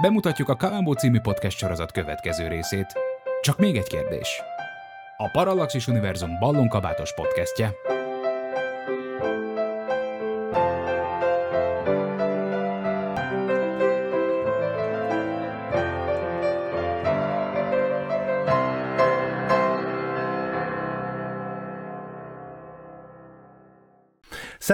Bemutatjuk a Kalambó című podcast sorozat következő részét. Csak még egy kérdés. A Parallaxis Univerzum ballonkabátos podcastje.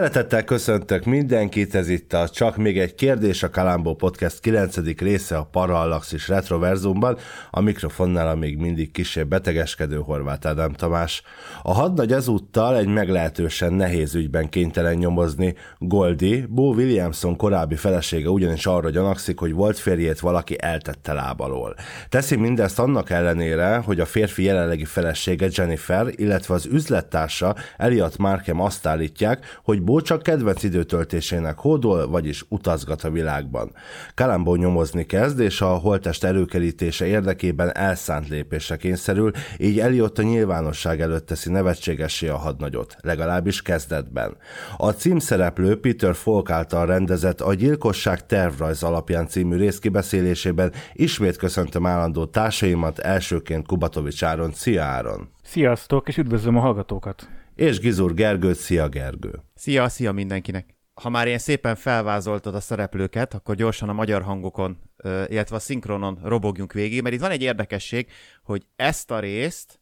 Szeretettel köszöntök mindenkit, ez itt a Csak még egy kérdés, a Kalambó Podcast 9. része a Parallaxis Retroverzumban, a mikrofonnál a még mindig kisebb betegeskedő Horváth Ádám Tamás. A hadnagy ezúttal egy meglehetősen nehéz ügyben kénytelen nyomozni. Goldi, Bo Williamson korábbi felesége ugyanis arra gyanakszik, hogy volt férjét valaki eltette lábalól. Teszi mindezt annak ellenére, hogy a férfi jelenlegi felesége Jennifer, illetve az üzlettársa Elliot Markham azt állítják, hogy Bo csak kedvenc időtöltésének hódol, vagyis utazgat a világban. Kalambó nyomozni kezd, és a holtest előkerítése érdekében elszánt lépésre kényszerül, így Elliot a nyilvánosság előtt teszi nevetségessé a hadnagyot, legalábbis kezdetben. A címszereplő Peter Falk által rendezett a Gyilkosság tervrajz alapján című rész kibeszélésében ismét köszöntöm állandó társaimat, elsőként Kubatovics Áron. Szia Áron! Sziasztok, és üdvözlöm a hallgatókat! És Gizur Gergőt, szia Gergő! Szia, szia mindenkinek! Ha már ilyen szépen felvázoltad a szereplőket, akkor gyorsan a magyar hangokon, illetve a szinkronon robogjunk végig, mert itt van egy érdekesség, hogy ezt a részt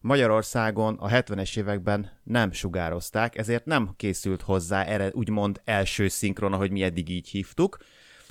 Magyarországon a 70-es években nem sugározták, ezért nem készült hozzá erre úgymond első szinkron, ahogy mi eddig így hívtuk,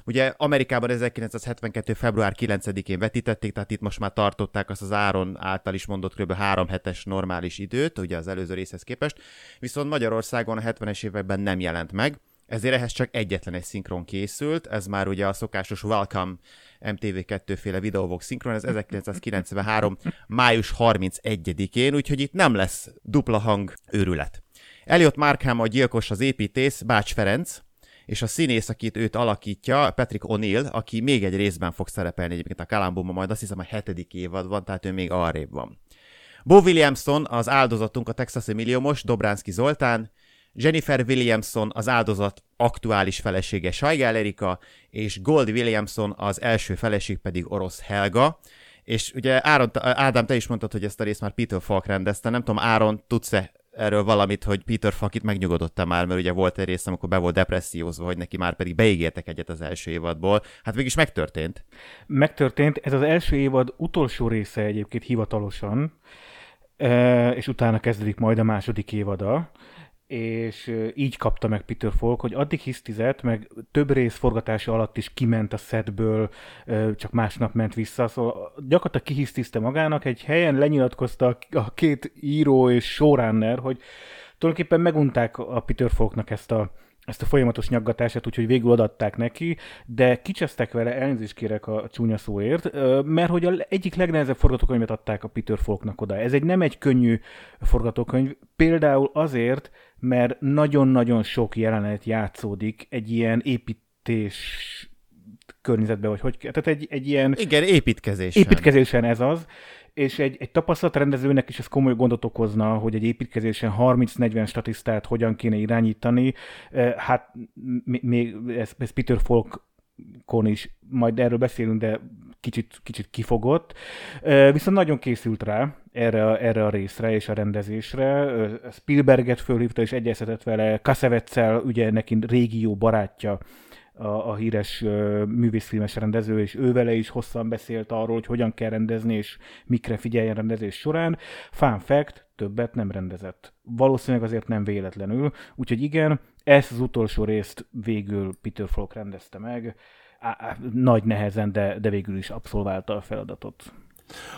Ugye Amerikában 1972. február 9-én vetítették, tehát itt most már tartották azt az Áron által is mondott kb. három hetes normális időt, ugye az előző részhez képest, viszont Magyarországon a 70-es években nem jelent meg, ezért ehhez csak egyetlen egy szinkron készült, ez már ugye a szokásos Welcome MTV2 féle videóvok szinkron, ez 1993. május 31-én, úgyhogy itt nem lesz dupla hang őrület. Elliot Markham a gyilkos az építész, Bács Ferenc, és a színész, akit őt alakítja, Patrick O'Neill, aki még egy részben fog szerepelni egyébként a Kalambóban, majd azt hiszem a hetedik évad van, tehát ő még arrébb van. Bo Williamson az áldozatunk a Texasi milliómos, Dobránszki Zoltán, Jennifer Williamson az áldozat aktuális felesége Saigel Erika, és Gold Williamson az első feleség pedig orosz Helga. És ugye Áron, Ádám, te is mondtad, hogy ezt a részt már Peter Falk rendezte, nem tudom, Áron, tudsz-e erről valamit, hogy Peter Fakit megnyugodott már, mert ugye volt egy rész, amikor be volt depressziózva, hogy neki már pedig beígértek egyet az első évadból. Hát mégis megtörtént. Megtörtént. Ez az első évad utolsó része egyébként hivatalosan, és utána kezdődik majd a második évada és így kapta meg Peter Falk, hogy addig hisztizett, meg több rész forgatása alatt is kiment a setből, csak másnap ment vissza, szóval gyakorlatilag kihisztizte magának, egy helyen lenyilatkozta a két író és showrunner, hogy tulajdonképpen megunták a Peter Falknak ezt a, ezt a folyamatos nyaggatását, úgyhogy végül adatták neki, de kicsesztek vele, elnézést kérek a csúnya szóért, mert hogy a egyik legnehezebb forgatókönyvet adták a Peter Falknak oda. Ez egy nem egy könnyű forgatókönyv, például azért, mert nagyon-nagyon sok jelenet játszódik egy ilyen építés környezetben, vagy hogy, tehát egy, egy ilyen... Igen, építkezésen. Építkezésen ez az, és egy, egy tapasztalat rendezőnek is ez komoly gondot okozna, hogy egy építkezésen 30-40 statisztát hogyan kéne irányítani. Hát még ez, ez Peter Falk kon is, majd erről beszélünk, de kicsit, kicsit kifogott. Viszont nagyon készült rá erre, a, erre a részre és a rendezésre. Spielberget fölhívta és egyeztetett vele, Kassevetszel, ugye neki régi jó barátja, a, a híres uh, művészfilmes rendező, és ő vele is hosszan beszélt arról, hogy hogyan kell rendezni, és mikre figyeljen rendezés során. Fun fact, többet nem rendezett. Valószínűleg azért nem véletlenül, úgyhogy igen, ezt az utolsó részt végül Peter Falk rendezte meg, á, á, nagy nehezen, de, de végül is abszolválta a feladatot.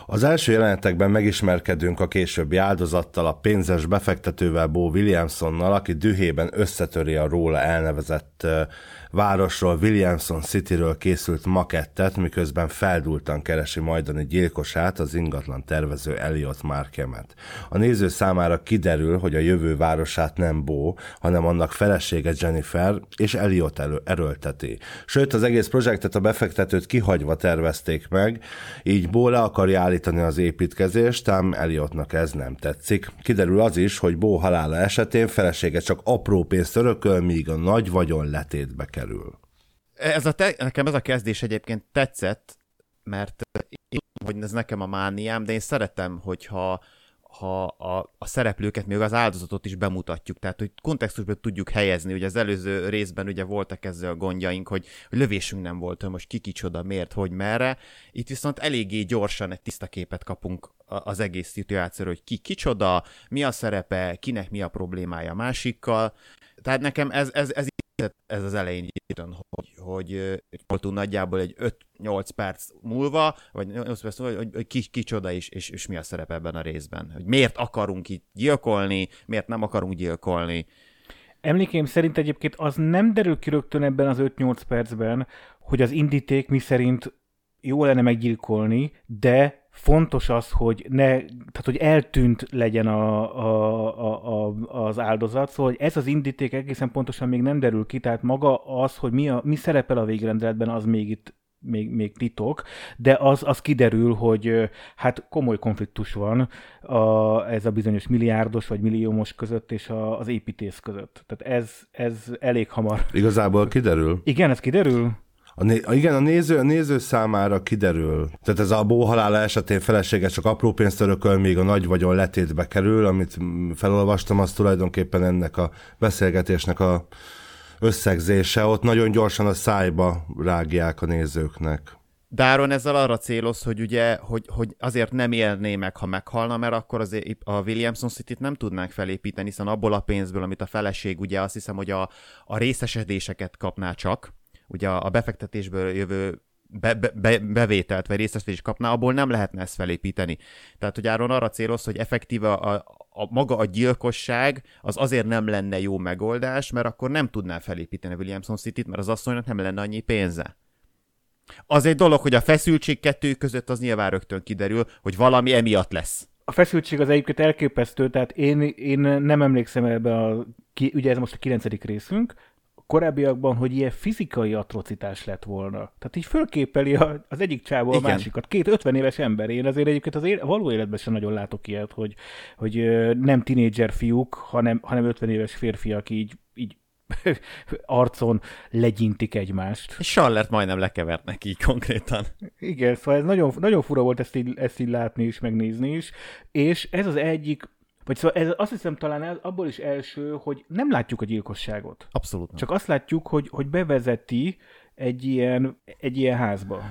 Az első jelenetekben megismerkedünk a későbbi áldozattal, a pénzes befektetővel Bo Williamsonnal, aki dühében összetöri a róla elnevezett városról, Williamson Cityről készült makettet, miközben feldultan keresi majdani gyilkosát, az ingatlan tervező Elliot Markemet. A néző számára kiderül, hogy a jövő városát nem Bo, hanem annak felesége Jennifer és Elliot elő, erőlteti. Sőt, az egész projektet a befektetőt kihagyva tervezték meg, így Bo le akarja állítani az építkezést, ám Elliotnak ez nem tetszik. Kiderül az is, hogy Bo halála esetén felesége csak apró pénzt örököl, míg a nagy vagyon letétbe kerül. Ez a te, nekem ez a kezdés egyébként tetszett, mert én tudom, hogy ez nekem a mániám, de én szeretem, hogyha ha a, a szereplőket, még az áldozatot is bemutatjuk, tehát hogy kontextusban tudjuk helyezni, ugye az előző részben ugye voltak ezzel a gondjaink, hogy, hogy lövésünk nem volt, hogy most ki kicsoda, miért, hogy merre, itt viszont eléggé gyorsan egy tiszta képet kapunk az egész szituációról, hogy ki kicsoda, mi a szerepe, kinek mi a problémája másikkal, tehát nekem ez, ez, ez ez az elején írtam, hogy, hogy voltunk nagyjából egy 5-8 perc múlva, vagy 8 perc múlva, hogy, hogy ki, kicsoda is, és, és mi a szerep ebben a részben. Hogy miért akarunk itt gyilkolni, miért nem akarunk gyilkolni. Emlékeim szerint egyébként az nem derül ki rögtön ebben az 5-8 percben, hogy az indíték mi szerint jó lenne meggyilkolni, de fontos az, hogy ne, tehát hogy eltűnt legyen a, a, a, a, az áldozat, szóval hogy ez az indíték egészen pontosan még nem derül ki, tehát maga az, hogy mi, a, mi szerepel a végrendeletben, az még itt még, még titok, de az, az kiderül, hogy hát komoly konfliktus van a, ez a bizonyos milliárdos vagy milliómos között és a, az építész között. Tehát ez, ez elég hamar. Igazából kiderül? Igen, ez kiderül? A né- igen, a néző, a néző számára kiderül. Tehát ez a bó halála esetén felesége csak apró pénzt örököl, míg a nagy vagyon letétbe kerül, amit felolvastam, az tulajdonképpen ennek a beszélgetésnek a összegzése. Ott nagyon gyorsan a szájba rágják a nézőknek. Dáron ezzel arra céloz, hogy ugye, hogy, hogy azért nem élné meg, ha meghalna, mert akkor az a Williamson City-t nem tudnánk felépíteni, hiszen abból a pénzből, amit a feleség, ugye azt hiszem, hogy a, a részesedéseket kapná csak, ugye a befektetésből jövő be, be, bevételt vagy részesítést kapná, abból nem lehetne ezt felépíteni. Tehát, hogy Áron arra céloz, hogy effektíve a, a, maga a gyilkosság az azért nem lenne jó megoldás, mert akkor nem tudná felépíteni Williamson City-t, mert az asszonynak nem lenne annyi pénze. Az egy dolog, hogy a feszültség kettő között az nyilván rögtön kiderül, hogy valami emiatt lesz. A feszültség az egyébként elképesztő, tehát én, én nem emlékszem ebbe a, ugye ez most a kilencedik részünk, korábbiakban, hogy ilyen fizikai atrocitás lett volna. Tehát így fölképeli az egyik csávó a másikat. Két 50 éves ember. Én azért egyébként az éle, való életben sem nagyon látok ilyet, hogy, hogy nem tinédzser fiúk, hanem, hanem 50 éves férfiak így, így arcon legyintik egymást. Sallert majdnem lekevernek így konkrétan. Igen, szóval ez nagyon, nagyon fura volt ezt így, ezt így látni és megnézni is, és ez az egyik vagy szóval ez azt hiszem talán el, abból is első, hogy nem látjuk a gyilkosságot. Abszolút. Nem. Csak azt látjuk, hogy, hogy bevezeti egy ilyen, egy ilyen házba.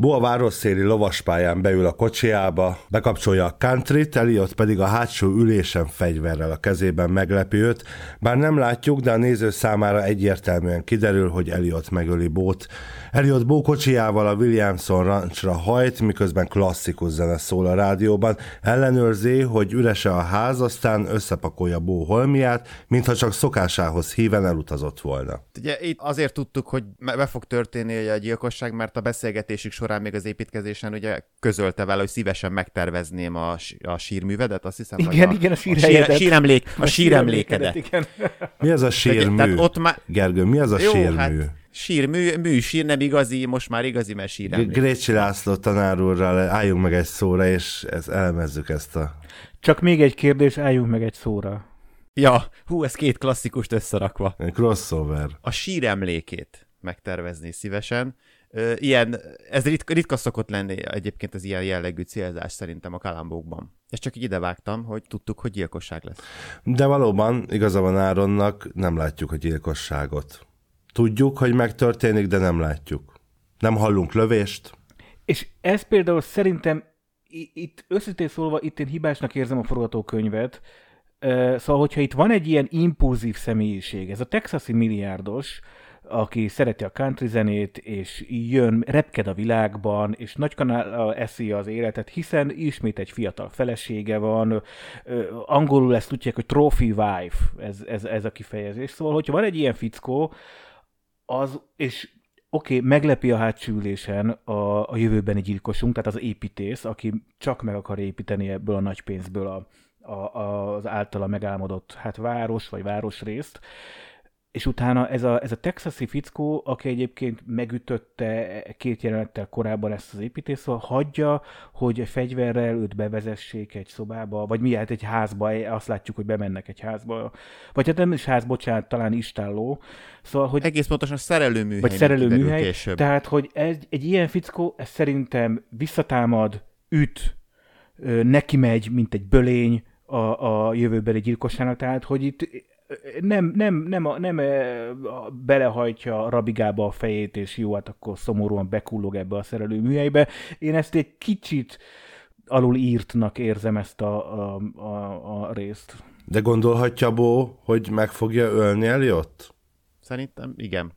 Bo a városszéli lovaspályán beül a kocsiába, bekapcsolja a country Eliott pedig a hátsó ülésen fegyverrel a kezében meglepi őt, bár nem látjuk, de a néző számára egyértelműen kiderül, hogy Eliott megöli Bót. Eliott Bó kocsiával a Williamson ranchra hajt, miközben klasszikus zene szól a rádióban, ellenőrzi, hogy ürese a ház, aztán összepakolja Bó holmiát, mintha csak szokásához híven elutazott volna. Ugye itt azért tudtuk, hogy be fog történni a gyilkosság, mert a beszélgetésük során során még az építkezésen ugye közölte vele, hogy szívesen megtervezném a, a sírművedet, azt hiszem. Igen, a, igen, a sírhelyedet. A síremlék, a, a síremlékedet. Igen. Mi az a sírmű? Tehát ott már... Gergő, mi az a Jó, sírmű? Hát, sírmű, mű, sír nem igazi, most már igazi, mert síremlék. Grécsi László tanár úrral álljunk meg egy szóra, és ezt elemezzük ezt a... Csak még egy kérdés, álljunk meg egy szóra. Ja, hú, ez két klasszikust összerakva. Crossover. A síremlékét megtervezni szívesen ilyen, ez ritka, ritka szokott lenni egyébként az ilyen jellegű célzás szerintem a kalambókban. Ezt csak így idevágtam, hogy tudtuk, hogy gyilkosság lesz. De valóban igaza van Áronnak, nem látjuk a gyilkosságot. Tudjuk, hogy megtörténik, de nem látjuk. Nem hallunk lövést. És ez például szerintem itt összetén szólva, itt én hibásnak érzem a forgatókönyvet, Szóval, hogyha itt van egy ilyen impulzív személyiség, ez a texasi milliárdos, aki szereti a country zenét, és jön, repked a világban, és nagy kanál eszi az életet, hiszen ismét egy fiatal felesége van, angolul ezt tudják, hogy trophy wife, ez, ez, ez a kifejezés. Szóval, hogyha van egy ilyen fickó, az, és oké, okay, meglepi a hátsülésen a, a jövőbeni gyilkosunk, tehát az építész, aki csak meg akar építeni ebből a nagy pénzből a, a, az általa megálmodott hát város vagy városrészt, és utána ez a, ez a texasi fickó, aki egyébként megütötte két jelenettel korábban ezt az építész, szóval hagyja, hogy fegyverrel őt bevezessék egy szobába, vagy mi hát egy házba, azt látjuk, hogy bemennek egy házba, vagy hát nem is ház, bocsánat, talán istálló. Szóval, hogy... Egész pontosan szerelőműhely. Vagy szerelőműhely. Később. Tehát, hogy ez, egy ilyen fickó, ez szerintem visszatámad, üt, neki megy, mint egy bölény a, a jövőbeli gyilkossának, tehát, hogy itt nem, nem, nem, a, nem a, belehajtja Rabigába a fejét, és jó, hát akkor szomorúan bekullog ebbe a szerelő műhelybe. Én ezt egy kicsit alul írtnak érzem ezt a, a, a, a részt. De gondolhatja Bó, hogy meg fogja ölni Eliott? Szerintem igen.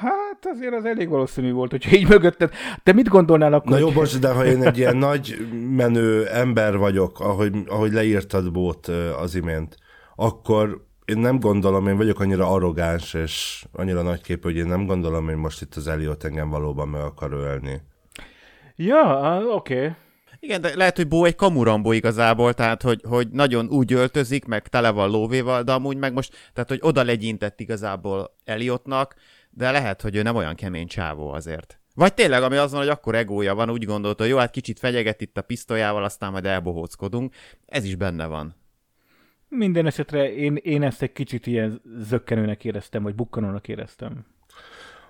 Hát azért az elég valószínű volt, hogy így mögötted. Te mit gondolnál akkor? Na jó, bocs, de ha én egy ilyen nagy menő ember vagyok, ahogy, ahogy leírtad Bót az imént, akkor én nem gondolom, én vagyok annyira arrogáns és annyira nagyképű, hogy én nem gondolom, hogy most itt az Eliot engem valóban meg akar ölni. Ja, oké. Okay. Igen, de lehet, hogy Bó egy kamurambó igazából, tehát hogy, hogy nagyon úgy öltözik, meg tele van lóvéval, de amúgy meg most, tehát hogy oda legyintett igazából Eliotnak, de lehet, hogy ő nem olyan kemény csávó azért. Vagy tényleg, ami azon, hogy akkor egója van, úgy gondolta, hogy jó, hát kicsit fegyeget itt a pisztolyával, aztán majd elbohóckodunk. Ez is benne van. Minden esetre én, én ezt egy kicsit ilyen zökkenőnek éreztem, vagy bukkanónak éreztem.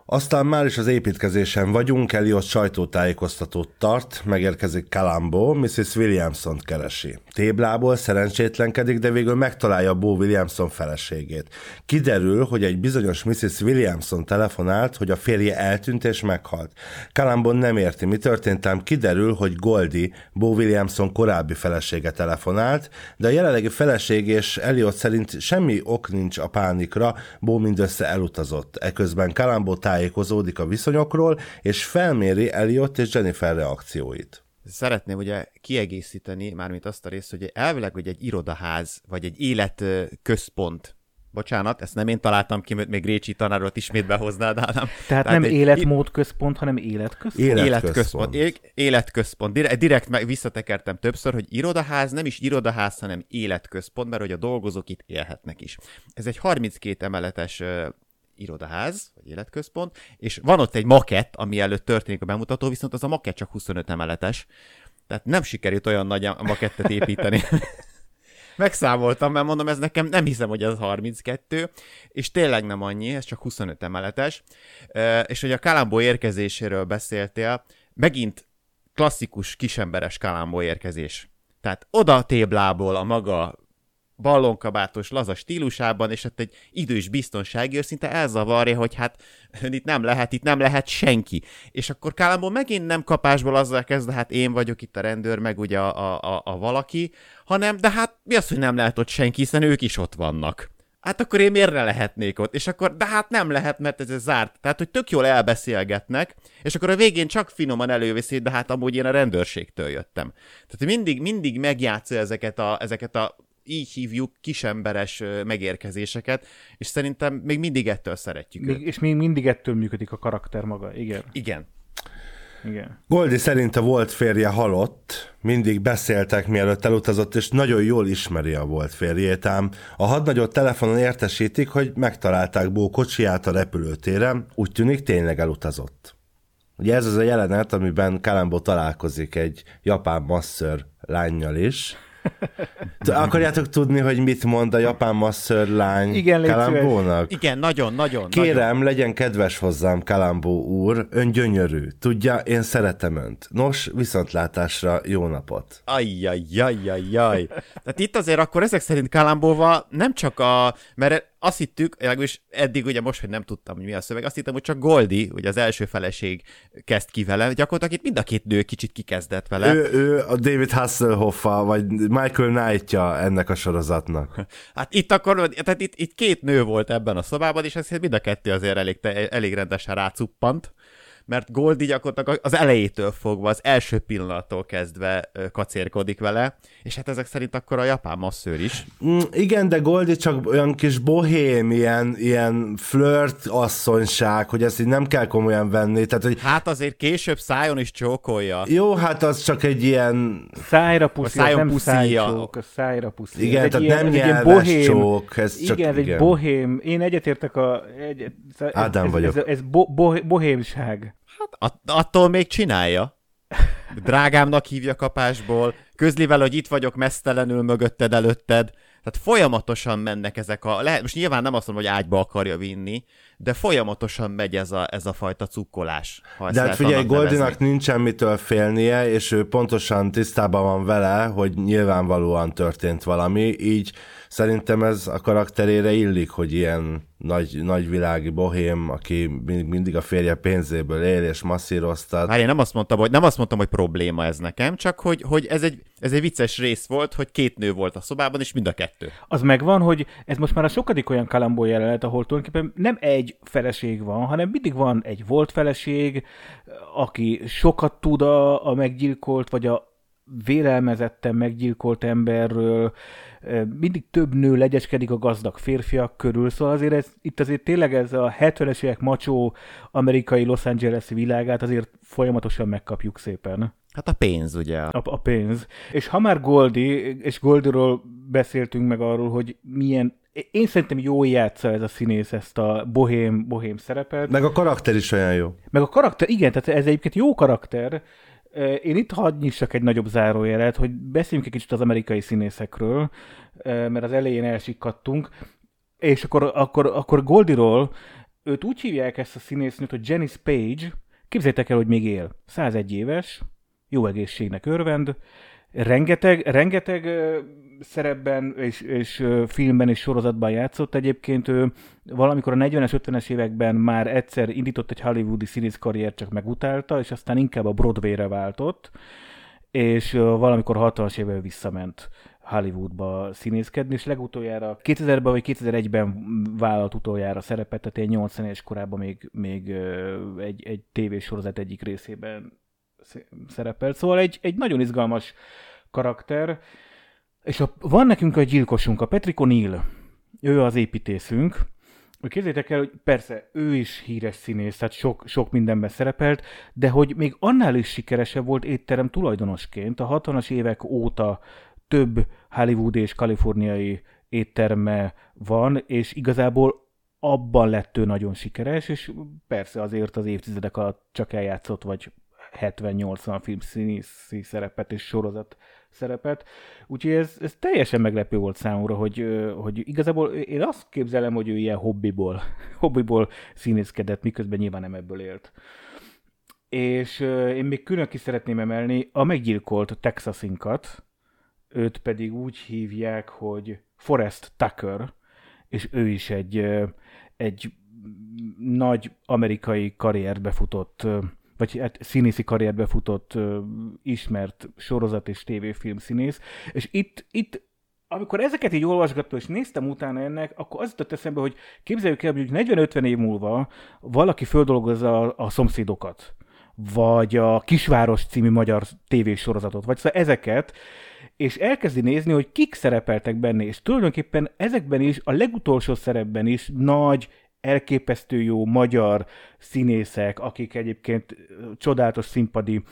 Aztán már is az építkezésen vagyunk, Eliott sajtótájékoztatót tart, megérkezik Kalambó, Mrs. Williamson keresi. Téblából szerencsétlenkedik, de végül megtalálja Bo Williamson feleségét. Kiderül, hogy egy bizonyos Mrs. Williamson telefonált, hogy a férje eltűnt és meghalt. Kalambó nem érti, mi történt, ám kiderül, hogy Goldie, Bo Williamson korábbi felesége telefonált, de a jelenlegi feleség és Eliott szerint semmi ok nincs a pánikra, Bo mindössze elutazott. Eközben Kalambó tájékozódik a viszonyokról, és felméri Elliot és Jennifer reakcióit. Szeretném ugye kiegészíteni, mármint azt a részt, hogy elvileg, hogy egy irodaház, vagy egy életközpont Bocsánat, ezt nem én találtam ki, mert még Récsi tanáról ismét behoznád, Ádám. Tehát, Tehát nem egy... életmódközpont, hanem életközpont? Életközpont. Életközpont. életközpont. Direkt, direkt meg visszatekertem többször, hogy irodaház, nem is irodaház, hanem életközpont, mert hogy a dolgozók itt élhetnek is. Ez egy 32 emeletes irodaház, vagy életközpont, és van ott egy makett, ami előtt történik a bemutató, viszont az a makett csak 25 emeletes. Tehát nem sikerült olyan nagy makettet építeni. Megszámoltam, mert mondom, ez nekem nem hiszem, hogy ez 32, és tényleg nem annyi, ez csak 25 emeletes. És hogy a Kalambó érkezéséről beszéltél, megint klasszikus kisemberes Kalambó érkezés. Tehát oda téblából a maga ballonkabátos, laza stílusában, és ott egy idős biztonsági őr szinte elzavarja, hogy hát itt nem lehet, itt nem lehet senki. És akkor Kálamból megint nem kapásból azzal kezd, hát én vagyok itt a rendőr, meg ugye a, a, a, a valaki, hanem, de hát mi az, hogy nem lehet ott senki, hiszen ők is ott vannak. Hát akkor én miért lehetnék ott? És akkor, de hát nem lehet, mert ez zárt. Tehát, hogy tök jól elbeszélgetnek, és akkor a végén csak finoman előveszi, de hát amúgy én a rendőrségtől jöttem. Tehát mindig, mindig megjátsza ezeket a, ezeket a így hívjuk kisemberes megérkezéseket, és szerintem még mindig ettől szeretjük még, őt. És még mindig ettől működik a karakter maga, igen. Igen. Igen. Goldi szerint a volt férje halott, mindig beszéltek mielőtt elutazott, és nagyon jól ismeri a volt férjét, ám a hadnagyot telefonon értesítik, hogy megtalálták Bó kocsiját a repülőtéren, úgy tűnik tényleg elutazott. Ugye ez az a jelenet, amiben Kalambó találkozik egy japán masször lányjal is, Akarjátok tudni, hogy mit mond a japán masször lány Igen, Kalambónak? Igen, nagyon, nagyon. Kérem, nagyon. legyen kedves hozzám, Kalambó úr, ön gyönyörű. Tudja, én szeretem önt. Nos, viszontlátásra, jó napot. Ajjajjajjajjaj. Tehát itt azért akkor ezek szerint Kalambóval nem csak a... Mert azt hittük, legalábbis eddig ugye most, hogy nem tudtam, hogy mi a szöveg, azt hittem, hogy csak Goldi, ugye az első feleség kezd ki vele, gyakorlatilag itt mind a két nő kicsit kikezdett vele. Ő, ő a David Hasselhoff vagy Michael Knight-ja ennek a sorozatnak. Hát itt akkor, tehát itt, itt két nő volt ebben a szobában, és ezt mind a kettő azért elég, elég rendesen rácuppant mert Goldie gyakorlatilag az elejétől fogva, az első pillanattól kezdve kacérkodik vele, és hát ezek szerint akkor a japán masszőr is. Mm, igen, de Goldie csak olyan kis bohém, ilyen, ilyen flirt asszonyság, hogy ezt így nem kell komolyan venni. Tehát, hogy... Hát azért később szájon is csókolja. Jó, hát az csak egy ilyen... Szájra puszi, a nem szájcsók, a szájra puszi. Igen, ez tehát ilyen, nem nyelves bohém, csók. Ez igen, csak, ez igen. egy bohém. Én egyetértek a... Egy, Ádám ez, vagyok. Ez, ez, ez bo, bo, bohémság. Hát attól még csinálja. Drágámnak hívja kapásból, közli vele, hogy itt vagyok mesztelenül mögötted, előtted. Tehát folyamatosan mennek ezek a... Lehet, most nyilván nem azt mondom, hogy ágyba akarja vinni, de folyamatosan megy ez a, ez a fajta cukkolás. Ha de hát figyelj, Goldinak nincsen mitől félnie, és ő pontosan tisztában van vele, hogy nyilvánvalóan történt valami, így szerintem ez a karakterére illik, hogy ilyen nagy, nagyvilági bohém, aki mindig a férje pénzéből él és masszíroztat. Hát én nem azt mondtam, hogy, nem azt mondtam, hogy probléma ez nekem, csak hogy, hogy ez, egy, ez egy vicces rész volt, hogy két nő volt a szobában, és mind a kettő. Az megvan, hogy ez most már a sokadik olyan kalambó jelenet, ahol tulajdonképpen nem egy feleség van, hanem mindig van egy volt feleség, aki sokat tud a, a meggyilkolt, vagy a vélelmezetten meggyilkolt emberről, mindig több nő legyeskedik a gazdag férfiak körül, szóval azért ez, itt azért tényleg ez a 70-es évek macsó amerikai Los Angeles világát azért folyamatosan megkapjuk szépen. Hát a pénz, ugye? A, a pénz. És ha már Goldi, és Goldiról beszéltünk meg arról, hogy milyen én szerintem jó játsza ez a színész ezt a bohém, bohém szerepet. Meg a karakter is olyan jó. Meg a karakter, igen, tehát ez egyébként jó karakter, én itt hadd nyissak egy nagyobb zárójelet, hogy beszéljünk egy kicsit az amerikai színészekről, mert az elején elsikkadtunk, és akkor, akkor, akkor Goldiról őt úgy hívják ezt a színésznőt, hogy Janice Page, képzeljétek el, hogy még él. 101 éves, jó egészségnek örvend, rengeteg, rengeteg szerepben és, és filmben és sorozatban játszott. Egyébként ő valamikor a 40-es, 50-es években már egyszer indított egy hollywoodi színész karriert, csak megutálta, és aztán inkább a Broadway-re váltott, és valamikor 60-as évvel visszament Hollywoodba színészkedni, és legutoljára 2000-ben vagy 2001-ben vállalt utoljára szerepet, tehát én 80 éves korában még, még egy, egy tévésorozat egyik részében szerepelt. Szóval egy, egy nagyon izgalmas karakter, és a, van nekünk egy gyilkosunk, a Patrick O'Neill. Ő az építészünk. Képzeljétek el, hogy persze ő is híres színész, tehát sok, sok mindenben szerepelt, de hogy még annál is sikeresebb volt étterem tulajdonosként. A 60-as évek óta több Hollywood és kaliforniai étterme van, és igazából abban lett ő nagyon sikeres, és persze azért az évtizedek alatt csak eljátszott, vagy 70-80 filmszínészi szerepet és sorozat szerepet. Úgyhogy ez, ez teljesen meglepő volt számomra, hogy, hogy igazából én azt képzelem, hogy ő ilyen hobbiból, hobbiból színészkedett, miközben nyilván nem ebből élt. És én még külön ki szeretném emelni a meggyilkolt Texasinkat, őt pedig úgy hívják, hogy Forrest Tucker, és ő is egy, egy nagy amerikai karrierbe futott vagy hát színészi karrierbe futott ismert sorozat és tévéfilm színész, és itt, itt amikor ezeket így olvasgattam, és néztem utána ennek, akkor az jutott eszembe, hogy képzeljük el, hogy 40-50 év múlva valaki földolgozza a, a szomszédokat, vagy a Kisváros című magyar tévésorozatot, vagy szóval ezeket, és elkezdi nézni, hogy kik szerepeltek benne, és tulajdonképpen ezekben is, a legutolsó szerepben is nagy elképesztő jó magyar színészek, akik egyébként csodálatos színpadi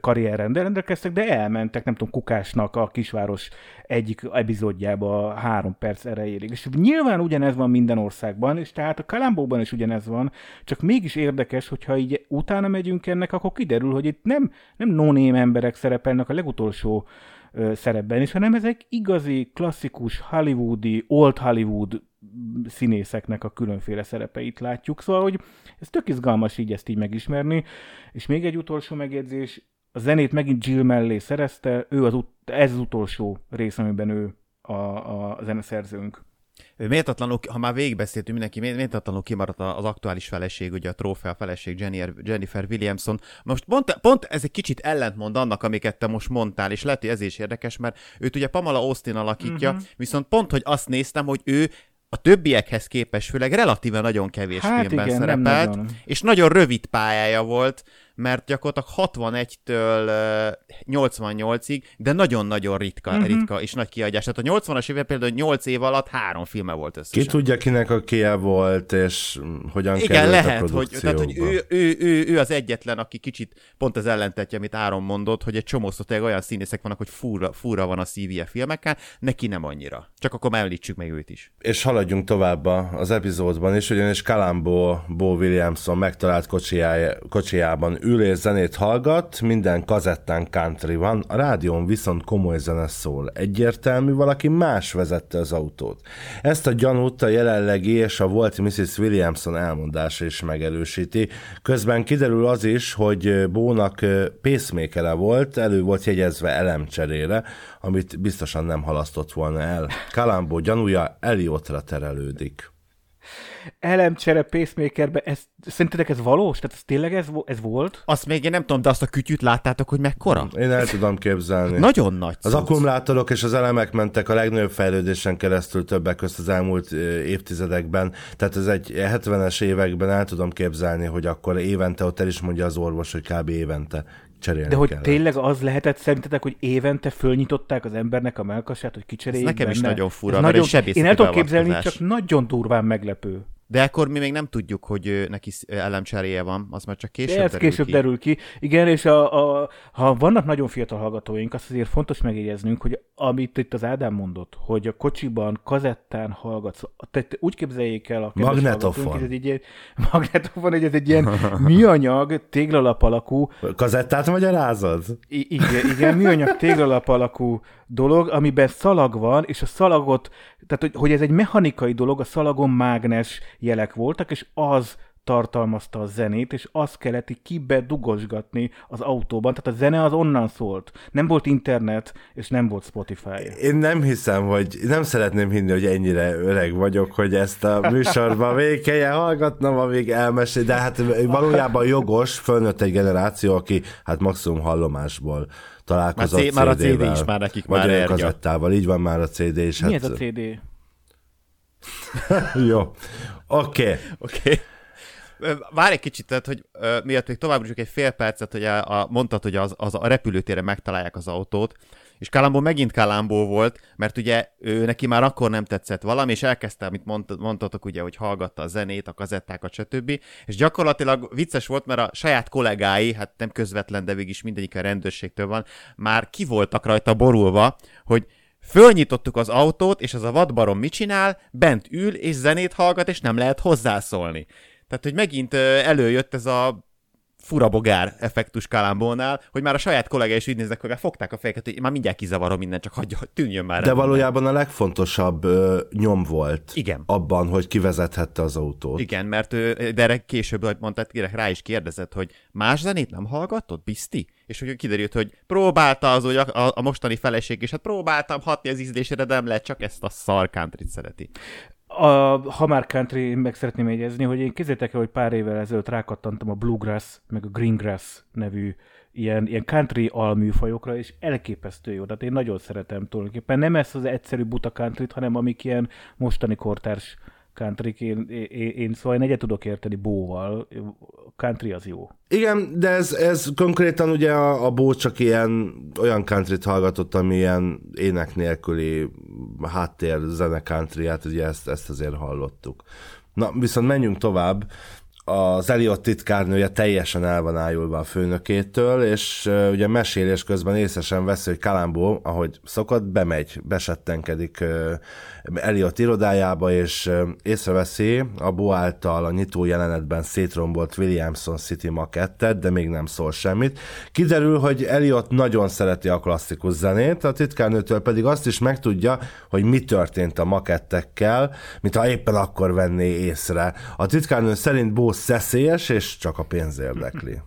karrierren rendelkeztek, de elmentek, nem tudom, Kukásnak a kisváros egyik epizódjába három perc erejéig. És nyilván ugyanez van minden országban, és tehát a Kalambóban is ugyanez van, csak mégis érdekes, hogyha így utána megyünk ennek, akkor kiderül, hogy itt nem, nem no emberek szerepelnek a legutolsó szerepben is, hanem ezek igazi, klasszikus, hollywoodi, old Hollywood színészeknek a különféle szerepeit látjuk. Szóval, hogy ez tök izgalmas így ezt így megismerni. És még egy utolsó megjegyzés, a zenét megint Jill mellé szerezte, ő az ut- ez az utolsó rész, amiben ő a, a zeneszerzőnk. Méltatlanul, ha már végigbeszéltünk mindenki, méltatlanul kimaradt az aktuális feleség, ugye a trófea feleség Jennifer Williamson. Most pont, pont ez egy kicsit ellentmond annak, amiket te most mondtál, és lehet, hogy ez is érdekes, mert őt ugye Pamela Austin alakítja, uh-huh. viszont pont, hogy azt néztem, hogy ő a többiekhez képest főleg relatíve nagyon kevés hát filmben igen, szerepelt, nagyon. és nagyon rövid pályája volt, mert gyakorlatilag 61-től 88-ig, de nagyon-nagyon ritka, uh-huh. ritka és nagy kiadás. Tehát a 80-as évek például 8 év alatt három filme volt összesen. Ki tudja, kinek a kie volt, és hogyan Igen, lehet, a hogy, tehát, hogy ő, ő, ő, ő, az egyetlen, aki kicsit pont az ellentetje, amit Áron mondott, hogy egy csomószor olyan színészek vannak, hogy fúra, fúra van a szívje filmekkel, neki nem annyira. Csak akkor említsük meg őt is. És haladjunk tovább az epizódban is, ugyanis Kalambó Bo Williamson megtalált kocsijában ül zenét hallgat, minden kazettán country van, a rádión viszont komoly zene szól. Egyértelmű, valaki más vezette az autót. Ezt a gyanút a jelenlegi és a volt Mrs. Williamson elmondása is megerősíti. Közben kiderül az is, hogy Bónak pacemaker volt, elő volt jegyezve elemcserére, amit biztosan nem halasztott volna el. Kalambó gyanúja Eliotra terelődik elemcsere pacemakerbe, ez, szerintetek ez valós? Tehát ez tényleg ez, ez volt? Azt még én nem tudom, de azt a kütyűt láttátok, hogy mekkora? Én el tudom képzelni. Nagyon nagy Az akkumulátorok és az elemek mentek a legnagyobb fejlődésen keresztül többek között az elmúlt évtizedekben. Tehát ez egy 70-es években el tudom képzelni, hogy akkor évente, ott el is mondja az orvos, hogy kb. évente cserélni De hogy kellett. tényleg az lehetett szerintetek, hogy évente fölnyitották az embernek a melkasát, hogy kicseréljék Ez nekem benne? is nagyon fura, Ez mert nagyon, Én el tudom képzelni, csak nagyon durván meglepő. De akkor mi még nem tudjuk, hogy neki elemcseréje van, az már csak később De ez derül később ki. derül ki. Igen, és a, a, ha vannak nagyon fiatal hallgatóink, azt azért fontos megjegyeznünk, hogy amit itt az Ádám mondott, hogy a kocsiban, kazettán hallgatsz, tehát úgy képzeljék el a Magnetofon. Ez egy ilyen, magnetofon, hogy ez egy ilyen műanyag, téglalap alakú. Kazettát magyarázod? I- igen, igen, műanyag téglalap alakú dolog, amiben szalag van, és a szalagot, tehát hogy, hogy ez egy mechanikai dolog, a szalagon mágnes jelek voltak, és az tartalmazta a zenét, és azt kellett így kibe dugosgatni az autóban. Tehát a zene az onnan szólt. Nem volt internet, és nem volt Spotify. Én nem hiszem, hogy nem szeretném hinni, hogy ennyire öreg vagyok, hogy ezt a műsorban végig kelljen hallgatnom, amíg elmesél, de hát valójában jogos, fölnőtt egy generáció, aki hát maximum hallomásból találkozott már, C- már a CD is már nekik vagy már kazettával, így van már a CD is. Mi hát... ez a CD? Jó, oké. Okay. Oké. Okay. Várj egy kicsit, tehát, hogy miatt még tovább csak egy fél percet, hogy a, a, mondtad, hogy az, az a repülőtére megtalálják az autót, és Kalambó megint Kalambó volt, mert ugye ő neki már akkor nem tetszett valami, és elkezdte, amit mond, mondtatok, ugye, hogy hallgatta a zenét, a kazettákat, stb. És gyakorlatilag vicces volt, mert a saját kollégái, hát nem közvetlen, de végig is mindegyik a rendőrségtől van, már ki voltak rajta borulva, hogy Fölnyitottuk az autót, és az a vadbarom mit csinál? Bent ül, és zenét hallgat, és nem lehet hozzászólni. Tehát, hogy megint előjött ez a furabogár effektus Kalambónál, hogy már a saját kollégái is így néznek, hogy már fogták a fejeket, hogy már mindjárt kizavarom minden, csak hagyja, hogy tűnjön már. De valójában a legfontosabb ö, nyom volt Igen. abban, hogy kivezethette az autót. Igen, mert ő, de erre később, hogy mondtad, rá is kérdezett, hogy más zenét nem hallgatott, Bizti? És hogy kiderült, hogy próbálta az, hogy a, a, mostani feleség, és hát próbáltam hatni az ízlésére, de nem lehet, csak ezt a szar szereti. A, ha már country, meg szeretném jegyezni, hogy én kézzétek hogy pár évvel ezelőtt rákattantam a bluegrass, meg a greengrass nevű ilyen, ilyen country alműfajokra, és elképesztő jó. Tehát én nagyon szeretem tulajdonképpen. Nem ezt az egyszerű buta country hanem amik ilyen mostani kortárs country én, én, én szóval én egyet tudok érteni bóval, country az jó. Igen, de ez, ez konkrétan ugye a, a bó csak ilyen olyan country hallgatott, ami ilyen ének nélküli háttér zene country, hát ugye ezt, ezt azért hallottuk. Na, viszont menjünk tovább az Eliott titkárnője teljesen el van ájulva a főnökétől, és uh, ugye mesélés közben észesen veszi, hogy Kalambó, ahogy szokott, bemegy, besettenkedik uh, Eliott irodájába, és uh, észreveszi a Bo által a nyitó jelenetben szétrombolt Williamson City makettet, de még nem szól semmit. Kiderül, hogy Eliott nagyon szereti a klasszikus zenét, a titkárnőtől pedig azt is megtudja, hogy mi történt a makettekkel, mintha éppen akkor venné észre. A titkárnő szerint Bo szeszélyes, és csak a pénz érdekli.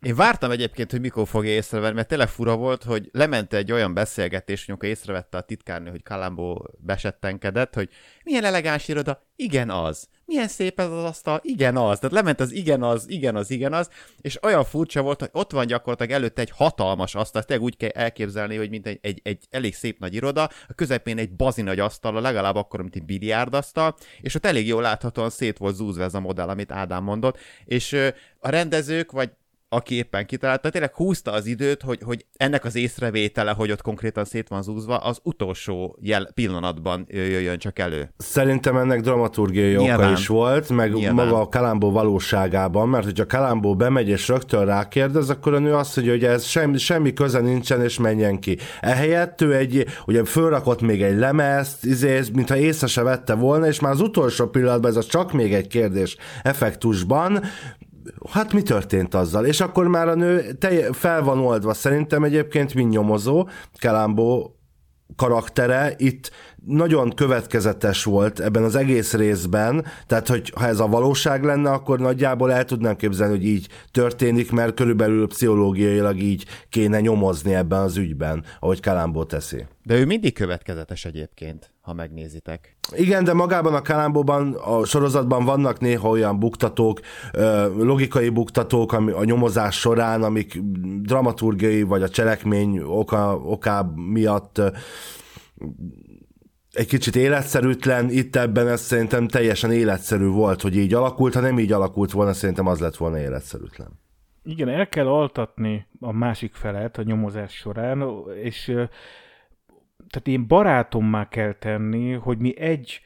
Én vártam egyébként, hogy mikor fogja észrevenni, mert tényleg fura volt, hogy lement egy olyan beszélgetés, amikor észrevette a titkárnő, hogy Kalambó besettenkedett, hogy milyen elegáns iroda, igen az. Milyen szép ez az asztal, igen az. Tehát lement az igen az, igen az, igen az, és olyan furcsa volt, hogy ott van gyakorlatilag előtte egy hatalmas asztal, tényleg úgy kell elképzelni, hogy mint egy, egy, egy elég szép nagy iroda, a közepén egy bazi nagy asztal, legalább akkor, mint egy biliárdasztal, és ott elég jól láthatóan szét volt zúzva ez a modell, amit Ádám mondott, és a rendezők, vagy aki éppen kitalálta, tényleg húzta az időt, hogy, hogy ennek az észrevétele, hogy ott konkrétan szét van zúzva, az utolsó jel pillanatban jöjjön csak elő. Szerintem ennek dramaturgiai Nyilván. oka is volt, meg Nyilván. maga a Kalambó valóságában, mert hogyha Kalambó bemegy és rögtön rákérdez, akkor a nő azt mondja, hogy ez semmi, semmi köze nincsen, és menjen ki. Ehelyett ő egy, ugye fölrakott még egy lemezt, izé, mintha észre se vette volna, és már az utolsó pillanatban ez az csak még egy kérdés effektusban hát mi történt azzal? És akkor már a nő telj, fel van oldva. Szerintem egyébként mint nyomozó, Kelambó karaktere itt nagyon következetes volt ebben az egész részben, tehát hogy ha ez a valóság lenne, akkor nagyjából el tudnám képzelni, hogy így történik, mert körülbelül pszichológiailag így kéne nyomozni ebben az ügyben, ahogy Kalambó teszi. De ő mindig következetes egyébként, ha megnézitek. Igen, de magában a Kalambóban, a sorozatban vannak néha olyan buktatók, logikai buktatók a nyomozás során, amik dramaturgiai vagy a cselekmény oka, oká miatt egy kicsit életszerűtlen, itt ebben ez szerintem teljesen életszerű volt, hogy így alakult, ha nem így alakult volna, szerintem az lett volna életszerűtlen. Igen, el kell altatni a másik felet a nyomozás során, és tehát én barátommá kell tenni, hogy mi egy,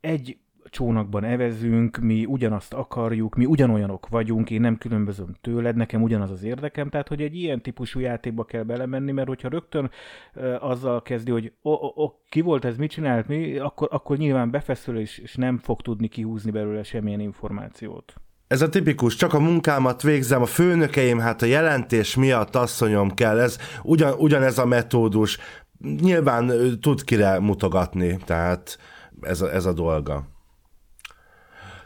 egy csónakban evezünk, mi ugyanazt akarjuk, mi ugyanolyanok vagyunk, én nem különbözöm tőled, nekem ugyanaz az érdekem, tehát hogy egy ilyen típusú játékba kell belemenni, mert hogyha rögtön uh, azzal kezdi, hogy o, o, o, ki volt ez, mit csinált, mi, akkor, akkor nyilván befeszül, és, és nem fog tudni kihúzni belőle semmilyen információt. Ez a tipikus, csak a munkámat végzem, a főnökeim, hát a jelentés miatt asszonyom kell, ez ugyan, ugyanez a metódus, nyilván tud kire mutogatni, tehát ez a, ez a dolga.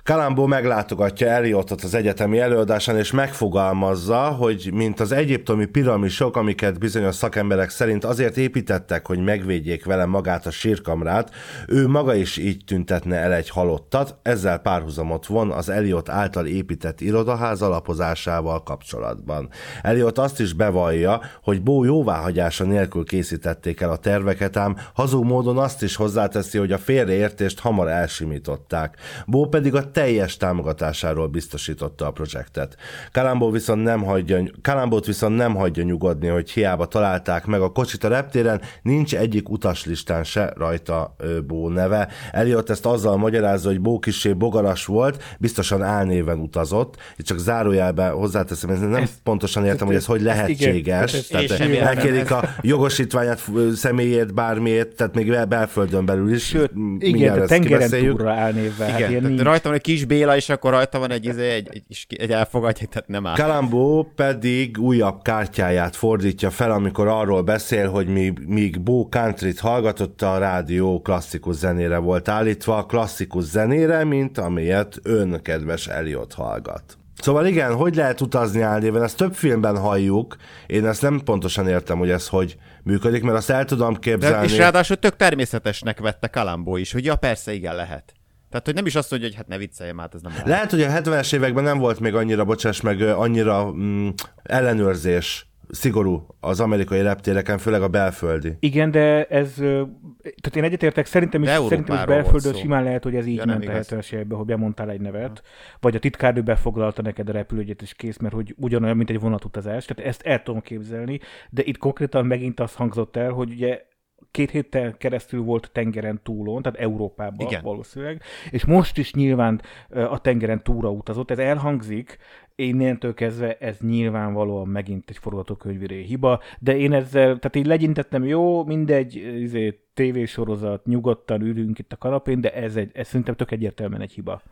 Kalambó meglátogatja Eliotot az egyetemi előadásán, és megfogalmazza, hogy mint az egyiptomi piramisok, amiket bizonyos szakemberek szerint azért építettek, hogy megvédjék vele magát a sírkamrát, ő maga is így tüntetne el egy halottat, ezzel párhuzamot von az Eliot által épített irodaház alapozásával kapcsolatban. Eliot azt is bevallja, hogy Bó jóváhagyása nélkül készítették el a terveket, ám hazug módon azt is hozzáteszi, hogy a félreértést hamar elsimították. Bó pedig a teljes támogatásáról biztosította a projektet. Kalambó viszont nem hagyja, Kalambót viszont nem hagyja nyugodni, hogy hiába találták meg a kocsit a reptéren, nincs egyik utaslistán se rajta Bó neve. Eliott ezt azzal magyarázza, hogy Bó kisé bogaras volt, biztosan álnéven utazott, és csak zárójelben hozzáteszem, ez nem ezt, pontosan értem, hogy ez hogy lehetséges. Tehát elkérik a jogosítványát, személyét, bármiért, tehát még belföldön belül is. Sőt, igen, tengeren túlra álnévvel. Hát igen, hát rajta van kis Béla, és akkor rajta van egy, izé, egy, egy, egy elfogadja, tehát nem áll. Kalambó pedig újabb kártyáját fordítja fel, amikor arról beszél, hogy míg, míg Bó country hallgatott, a rádió klasszikus zenére volt állítva, klasszikus zenére, mint amilyet ön, kedves Eliot hallgat. Szóval igen, hogy lehet utazni álnéven, ezt több filmben halljuk, én ezt nem pontosan értem, hogy ez hogy működik, mert azt el tudom képzelni. De, és ráadásul tök természetesnek vette Kalambó is, hogy ja persze, igen, lehet. Tehát, hogy nem is azt mondja, hogy hát ne vicceljem át, ez nem lehet. Lehet, hogy a 70-es években nem volt még annyira, bocsáss meg, annyira mm, ellenőrzés szigorú az amerikai reptéreken, főleg a belföldi. Igen, de ez, tehát én egyetértek, szerintem is, szerintem is belföldön simán lehet, hogy ez így ja, ment a 70-es években, hogy bemondtál egy nevet, ha. vagy a titkárnő befoglalta neked a repülőgyet, és kész, mert hogy ugyanolyan, mint egy vonatutazás, tehát ezt el tudom képzelni, de itt konkrétan megint az hangzott el, hogy ugye két héttel keresztül volt tengeren túlon, tehát Európában Igen. valószínűleg, és most is nyilván a tengeren túra utazott, ez elhangzik, innentől kezdve ez nyilvánvalóan megint egy forgatókönyviré hiba, de én ezzel, tehát így legyintettem, jó, mindegy, izé, tévésorozat, nyugodtan ülünk itt a kanapén, de ez, egy, ez szerintem tök egyértelműen egy hiba.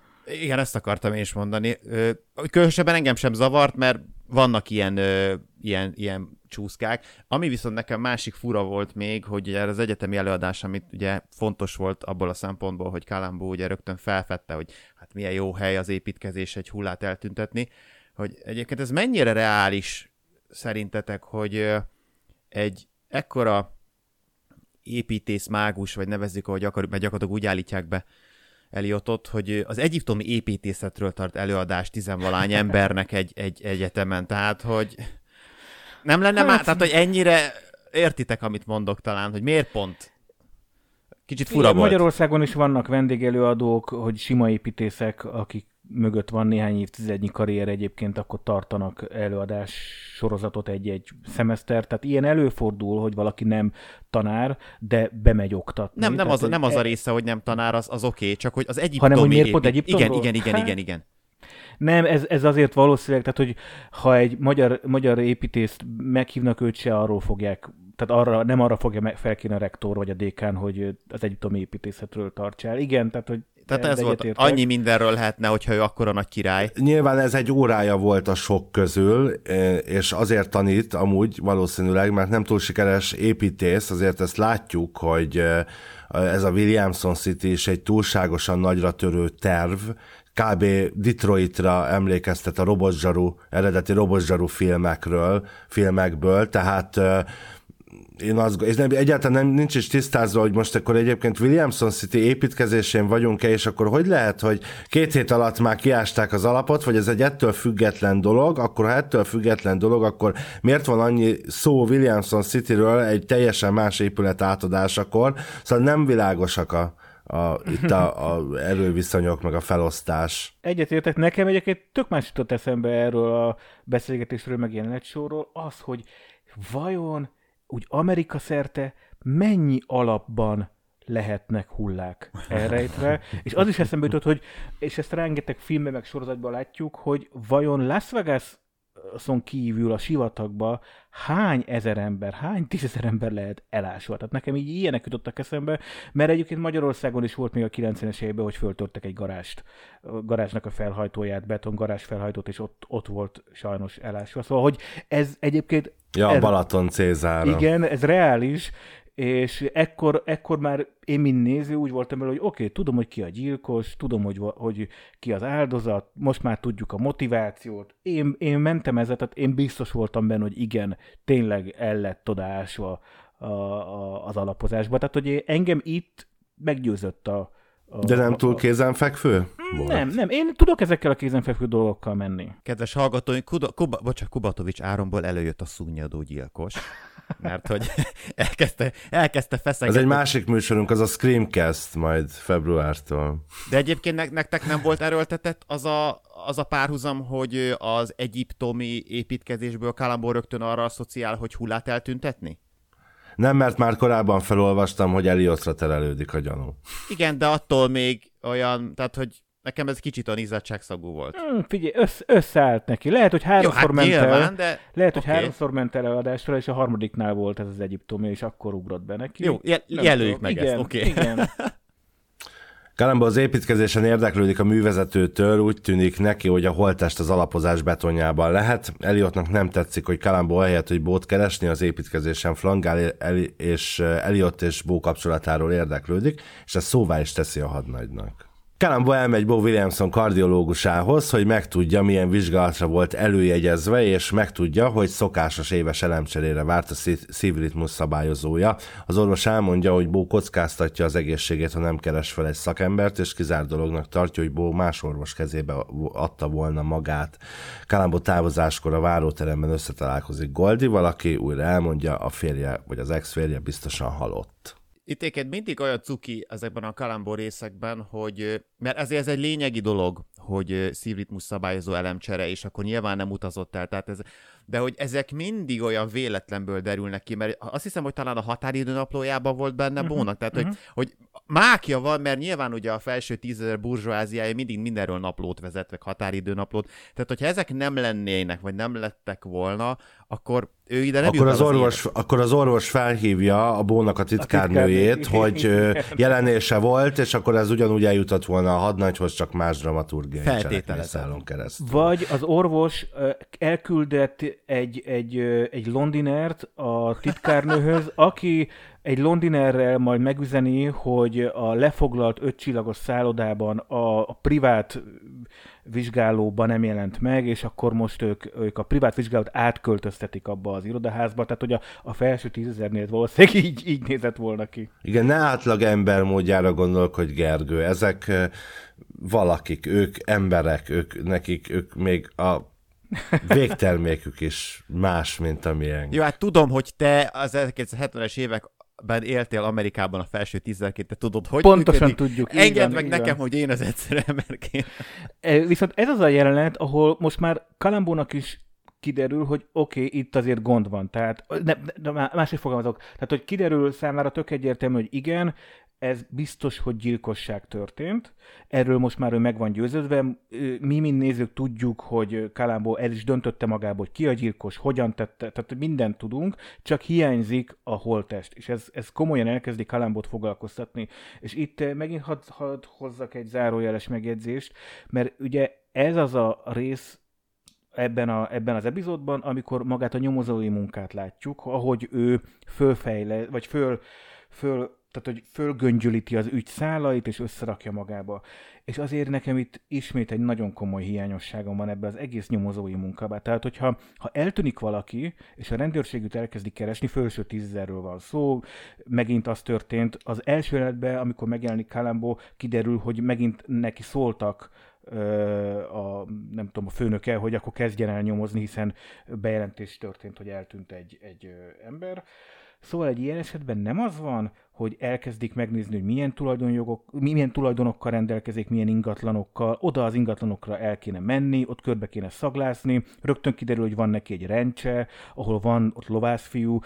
Igen, ezt akartam én is mondani. Különösebben engem sem zavart, mert vannak ilyen, ilyen, ilyen csúszkák. Ami viszont nekem másik fura volt még, hogy ugye az egyetemi előadás, amit ugye fontos volt abból a szempontból, hogy Kalambó ugye rögtön felfedte, hogy hát milyen jó hely az építkezés egy hullát eltüntetni, hogy egyébként ez mennyire reális szerintetek, hogy egy ekkora építész mágus, vagy nevezzük, ahogy akarjuk, mert gyakorlatilag úgy állítják be Eliotot, hogy az egyiptomi építészetről tart előadást tizenvalány embernek egy, egy egyetemen, tehát hogy nem lenne már, tehát hogy ennyire értitek, amit mondok talán, hogy miért pont? Kicsit fura Igen, volt. Magyarországon is vannak vendégelőadók, hogy sima építészek, akik mögött van néhány évtizednyi karrier egyébként, akkor tartanak előadás sorozatot egy-egy szemeszter. Tehát ilyen előfordul, hogy valaki nem tanár, de bemegy oktatni. Nem, nem, Tehát, az, nem az a e- része, hogy nem tanár, az, az oké, csak hogy az egyiptomi... Hanem, hogy miért pont Egyiptomról? Igen, igen, igen, Hát- igen, igen. Nem, ez, ez azért valószínűleg, tehát hogy ha egy magyar, magyar építészt meghívnak, őt se arról fogják, tehát arra, nem arra fogja felkérni a rektor vagy a dékán, hogy az egyiptomi építészetről tartsál. Igen, tehát hogy Tehát ez volt, egyetértek. annyi mindenről lehetne, hogyha ő akkora nagy király. Nyilván ez egy órája volt a sok közül, eh, és azért tanít amúgy valószínűleg, mert nem túl sikeres építész, azért ezt látjuk, hogy eh, ez a Williamson City is egy túlságosan nagyra törő terv, kb. Detroitra emlékeztet a robotzsaru, eredeti robotzsaru filmekről, filmekből, tehát eh, én azt, és nem, egyáltalán nem, nincs is tisztázva, hogy most akkor egyébként Williamson City építkezésén vagyunk-e, és akkor hogy lehet, hogy két hét alatt már kiásták az alapot, vagy ez egy ettől független dolog, akkor ha ettől független dolog, akkor miért van annyi szó Williamson Cityről egy teljesen más épület átadásakor, szóval nem világosak a, a, itt a, a erőviszonyok, meg a felosztás. Egyetértek, nekem egyébként tök más jutott eszembe erről a beszélgetésről, meg jelenetsorról, az, hogy vajon úgy Amerika szerte mennyi alapban lehetnek hullák elrejtve, és az is eszembe jutott, hogy, és ezt rengeteg filmben meg sorozatban látjuk, hogy vajon Las Vegas szon kívül a sivatagba hány ezer ember, hány tízezer ember lehet elásva. Tehát nekem így ilyenek jutottak eszembe, mert egyébként Magyarországon is volt még a 90-es években, hogy föltörtek egy garást, a garázsnak a felhajtóját, beton garázs felhajtót, és ott, ott volt sajnos elásva. Szóval, hogy ez egyébként... Ja, ez, Balaton Cézára. igen, ez reális, és ekkor, ekkor már én, mint néző, úgy voltam vele, hogy oké, okay, tudom, hogy ki a gyilkos, tudom, hogy, hogy ki az áldozat, most már tudjuk a motivációt. Én, én mentem ezzel, tehát én biztos voltam benne, hogy igen, tényleg el lett odaásva a, a, az alapozásba. Tehát, hogy engem itt meggyőzött a... a De nem a- túl kézenfekvő? Volt. Nem, nem, én tudok ezekkel a kézenfekvő dolgokkal menni. Kedves hallgatóink, Kuba, Kuba, bocsánat, Kubatovics Áronból előjött a szunnyadó gyilkos. Mert hogy elkezdte, elkezdte Ez feszegetni. egy másik műsorunk, az a Screamcast majd februártól. De egyébként nek- nektek nem volt erőltetett az a, az a párhuzam, hogy az egyiptomi építkezésből Kalambó rögtön arra asszociál, hogy hullát eltüntetni? Nem, mert már korábban felolvastam, hogy Eliotra terelődik a gyanú. Igen, de attól még olyan, tehát hogy nekem ez kicsit olyan izzadságszagú volt. Hmm, figyelj, össz, összeállt neki. Lehet, hogy Jó, háromszor hát ment el. nyilván, de... Lehet, hogy oké. háromszor ment el adásra, és a harmadiknál volt ez az egyiptomi, és akkor ugrott be neki. Jó, jel- jelöljük meg igen, ezt, oké. Igen. Kalamba az építkezésen érdeklődik a művezetőtől, úgy tűnik neki, hogy a holtest az alapozás betonjában lehet. Eliotnak nem tetszik, hogy Kalambó ahelyett, hogy bót keresni, az építkezésen flangál, és eh, Eliott és Bó kapcsolatáról érdeklődik, és ezt szóvá is teszi a hadnagynak. Kalambó elmegy Bo Williamson kardiológusához, hogy megtudja, milyen vizsgálatra volt előjegyezve, és megtudja, hogy szokásos éves elemcserére várt a szí- szívritmus szabályozója. Az orvos elmondja, hogy Bó kockáztatja az egészségét, ha nem keres fel egy szakembert, és kizár dolognak tartja, hogy Bó más orvos kezébe adta volna magát. Kalambó távozáskor a váróteremben összetalálkozik Goldival, aki újra elmondja, a férje vagy az ex-férje biztosan halott. Itt egyébként mindig olyan cuki ezekben a kalambó részekben, hogy, mert ezért ez egy lényegi dolog, hogy szívritmus szabályozó elemcsere, és akkor nyilván nem utazott el, tehát ez, de hogy ezek mindig olyan véletlenből derülnek ki, mert azt hiszem, hogy talán a határidő naplójában volt benne Mhm, Bónak, tehát hogy, hogy mákja van, mert nyilván ugye a felső tízezer burzsóáziája mindig mindenről naplót vezet, meg határidő naplót, tehát hogyha ezek nem lennének, vagy nem lettek volna, akkor ő ide nem Akkor az, el orvos, élet. akkor az orvos felhívja a Bónak a titkárnőjét, titkárnő. hogy jelenése volt, és akkor ez ugyanúgy eljutott volna a hadnagyhoz, csak más dramaturgiai cselekményszálon keresztül. Vagy az orvos elküldett egy, egy, egy londinert a titkárnőhöz, aki egy londinerrel majd megüzeni, hogy a lefoglalt ötcsillagos szállodában a, a privát vizsgálóban nem jelent meg, és akkor most ők, ők a privát vizsgálót átköltöztetik abba az irodaházba, tehát hogy a, a felső tízezernél valószínűleg így, így nézett volna ki. Igen, ne átlag ember módjára gondolkodj, Gergő. Ezek valakik, ők emberek, ők nekik, ők még a végtermékük is más, mint amilyen. Jó, hát tudom, hogy te az 1970-es években éltél Amerikában a felső tízzelként, te tudod, hogy Pontosan működik. tudjuk. Engedd meg így nekem, hogy én az egyszerű emberként. E, Viszont ez az a jelenet, ahol most már Kalambónak is kiderül, hogy oké, okay, itt azért gond van. Tehát, ne, ne, má- másik fogalmazok. Tehát, hogy kiderül számára tök egyértelmű, hogy igen, ez biztos, hogy gyilkosság történt. Erről most már ő meg van győződve. Mi, mint nézők tudjuk, hogy Kalambó el is döntötte magából, hogy ki a gyilkos, hogyan tette, tehát mindent tudunk, csak hiányzik a holtest. És ez, ez komolyan elkezdi Kalambót foglalkoztatni. És itt eh, megint hadd had hozzak egy zárójeles megjegyzést, mert ugye ez az a rész, ebben, a, ebben az epizódban, amikor magát a nyomozói munkát látjuk, ahogy ő fölfejle, vagy föl, föl tehát, hogy fölgöngyölíti az ügy szálait, és összerakja magába. És azért nekem itt ismét egy nagyon komoly hiányosságom van ebbe az egész nyomozói munkába. Tehát, hogyha ha eltűnik valaki, és a rendőrségűt elkezdi keresni, fölső tízezerről van szó, megint az történt, az első jelenetben, amikor megjelenik Kalambó, kiderül, hogy megint neki szóltak a, nem tudom, a főnöke, hogy akkor kezdjen el nyomozni, hiszen bejelentés történt, hogy eltűnt egy, egy ember. Szóval egy ilyen esetben nem az van, hogy elkezdik megnézni, hogy milyen tulajdonjogok, milyen tulajdonokkal rendelkezik, milyen ingatlanokkal, oda az ingatlanokra el kéne menni, ott körbe kéne szaglászni, rögtön kiderül, hogy van neki egy rencse, ahol van ott lovászfiú,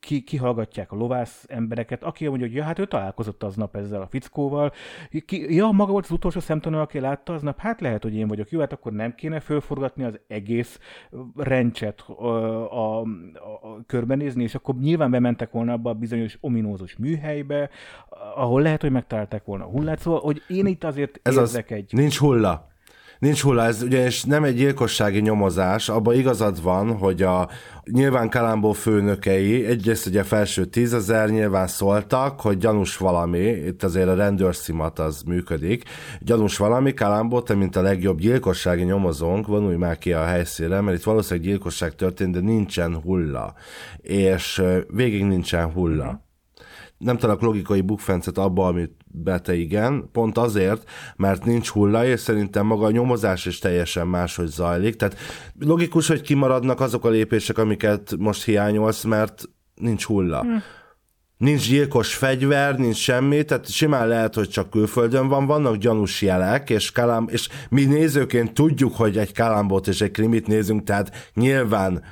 ki, kihallgatják a lovász embereket, aki mondja, hogy ja, hát ő találkozott aznap ezzel a fickóval, ki, ja, maga volt az utolsó szemtanú, aki látta aznap, hát lehet, hogy én vagyok, jó, hát akkor nem kéne fölforgatni az egész rencset a, a, a, a körbenézni, és akkor nyilván bementek volna abba a bizonyos ominózus műhelybe, ahol lehet, hogy megtalálták volna a hullát, szóval, hogy én itt azért Ez az, érzek egy... nincs hulla. Nincs hulla, ez ugyanis nem egy gyilkossági nyomozás, abban igazad van, hogy a nyilván Kalambó főnökei, egyrészt ugye felső tízezer nyilván szóltak, hogy gyanús valami, itt azért a rendőrszimat az működik, gyanús valami, Kalambó, te mint a legjobb gyilkossági nyomozónk, vonulj már ki a helyszínre, mert itt valószínűleg gyilkosság történt, de nincsen hulla. És végig nincsen hulla nem találok logikai bukfencet abba, amit Bete igen, pont azért, mert nincs hulla, és szerintem maga a nyomozás is teljesen máshogy zajlik. Tehát logikus, hogy kimaradnak azok a lépések, amiket most hiányolsz, mert nincs hulla. Hm. Nincs gyilkos fegyver, nincs semmi, tehát simán lehet, hogy csak külföldön van, vannak gyanús jelek, és, kalám, és mi nézőként tudjuk, hogy egy kalambot és egy krimit nézünk, tehát nyilván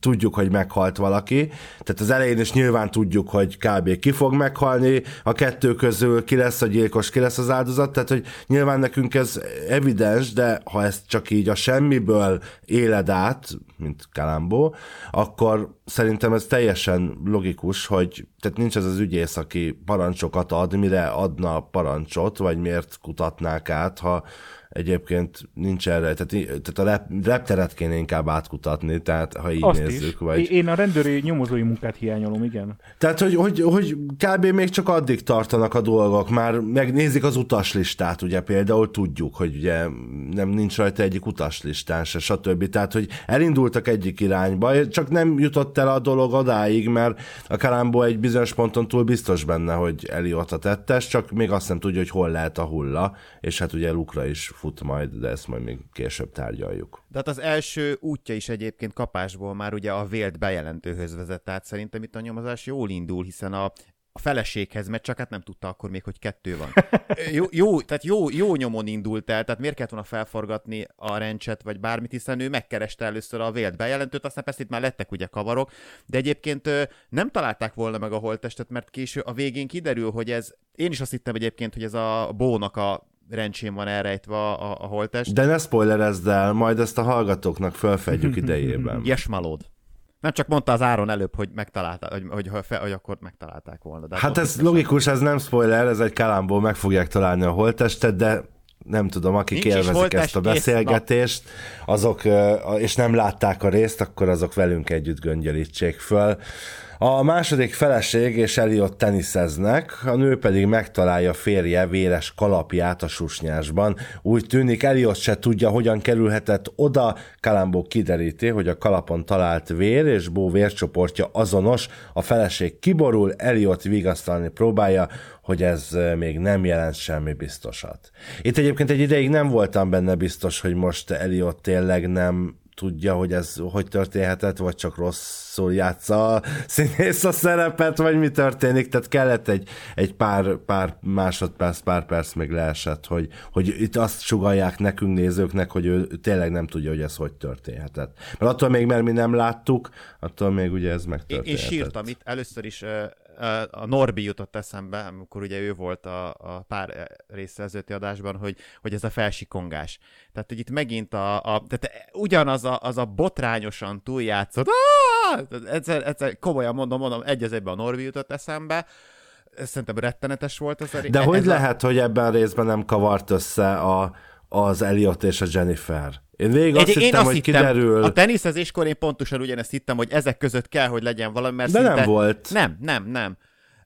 tudjuk, hogy meghalt valaki. Tehát az elején is nyilván tudjuk, hogy kb. ki fog meghalni, a kettő közül ki lesz a gyilkos, ki lesz az áldozat, tehát hogy nyilván nekünk ez evidens, de ha ezt csak így a semmiből éled át, mint Kalambó, akkor szerintem ez teljesen logikus, hogy tehát nincs ez az ügyész, aki parancsokat ad, mire adna parancsot, vagy miért kutatnák át, ha egyébként nincs erre, tehát, tehát a rep, repteret kéne inkább átkutatni, tehát ha így Azt nézzük. is. Vagy... Én a rendőri nyomozói munkát hiányolom, igen. Tehát, hogy, hogy, hogy kb. még csak addig tartanak a dolgok, már megnézik az utaslistát, ugye például tudjuk, hogy ugye nem nincs rajta egyik utaslistán se, stb. Tehát, hogy elindultak egyik irányba, csak nem jutott el a dolog odáig, mert a Kalambó egy bizonyos ponton túl biztos benne, hogy Eliott a tettes, csak még azt nem tudja, hogy hol lehet a hulla, és hát ugye Lukra is fut majd, de ezt majd még később tárgyaljuk. De hát az első útja is egyébként kapásból már ugye a vélt bejelentőhöz vezet, tehát szerintem itt a nyomozás jól indul, hiszen a, a feleséghez megy, csak hát nem tudta akkor még, hogy kettő van. Jó, jó tehát jó, jó nyomon indult el, tehát miért kellett volna felforgatni a rencset, vagy bármit, hiszen ő megkereste először a vélt bejelentőt, aztán persze itt már lettek ugye kavarok, de egyébként nem találták volna meg a holttestet, mert késő a végén kiderül, hogy ez, én is azt hittem egyébként, hogy ez a bónak a rencsén van elrejtve a, a, holttest. De ne spoilerezd el, majd ezt a hallgatóknak fölfedjük idejében. Jesmalód. Nem csak mondta az Áron előbb, hogy megtalálták, hogy, hogy, hogy, hogy akkor megtalálták volna. De Hát ez logikus, ez nem spoiler, ez egy kalámból meg fogják találni a holttestet, de nem tudom, akik Nincs élvezik ezt a beszélgetést, azok, és nem látták a részt, akkor azok velünk együtt göngyölítsék föl. A második feleség és Eliott teniszeznek, a nő pedig megtalálja férje véres kalapját a susnyásban. Úgy tűnik, Eliott se tudja, hogyan kerülhetett oda. Kalambó kideríti, hogy a kalapon talált vér és Bó vércsoportja azonos. A feleség kiborul, Eliott vigasztalni próbálja, hogy ez még nem jelent semmi biztosat. Itt egyébként egy ideig nem voltam benne biztos, hogy most Eliott tényleg nem tudja, hogy ez hogy történhetett, vagy csak rosszul játsza a színész a szerepet, vagy mi történik, tehát kellett egy, egy pár, pár másodperc, pár perc még leesett, hogy, hogy itt azt sugalják nekünk nézőknek, hogy ő tényleg nem tudja, hogy ez hogy történhetett. Mert attól még, mert mi nem láttuk, attól még ugye ez megtörténhetett. Én, én sírtam itt, először is a Norbi jutott eszembe, amikor ugye ő volt a, a pár része előtti adásban, hogy, hogy ez a felsikongás. Tehát, hogy itt megint a, a tehát ugyanaz a, az a botrányosan túljátszott, egyszer, egyszer, komolyan mondom, mondom, egy az egyben a Norbi jutott eszembe, szerintem rettenetes volt ez a De ez hogy a... lehet, hogy ebben a részben nem kavart össze a, az Elliot és a Jennifer? Én végig azt Egy, hittem, én azt hogy hittem, kiderül... A teniszezéskor én pontosan ugyanezt hittem, hogy ezek között kell, hogy legyen valami, mert De szinte... nem volt. Nem, nem, nem.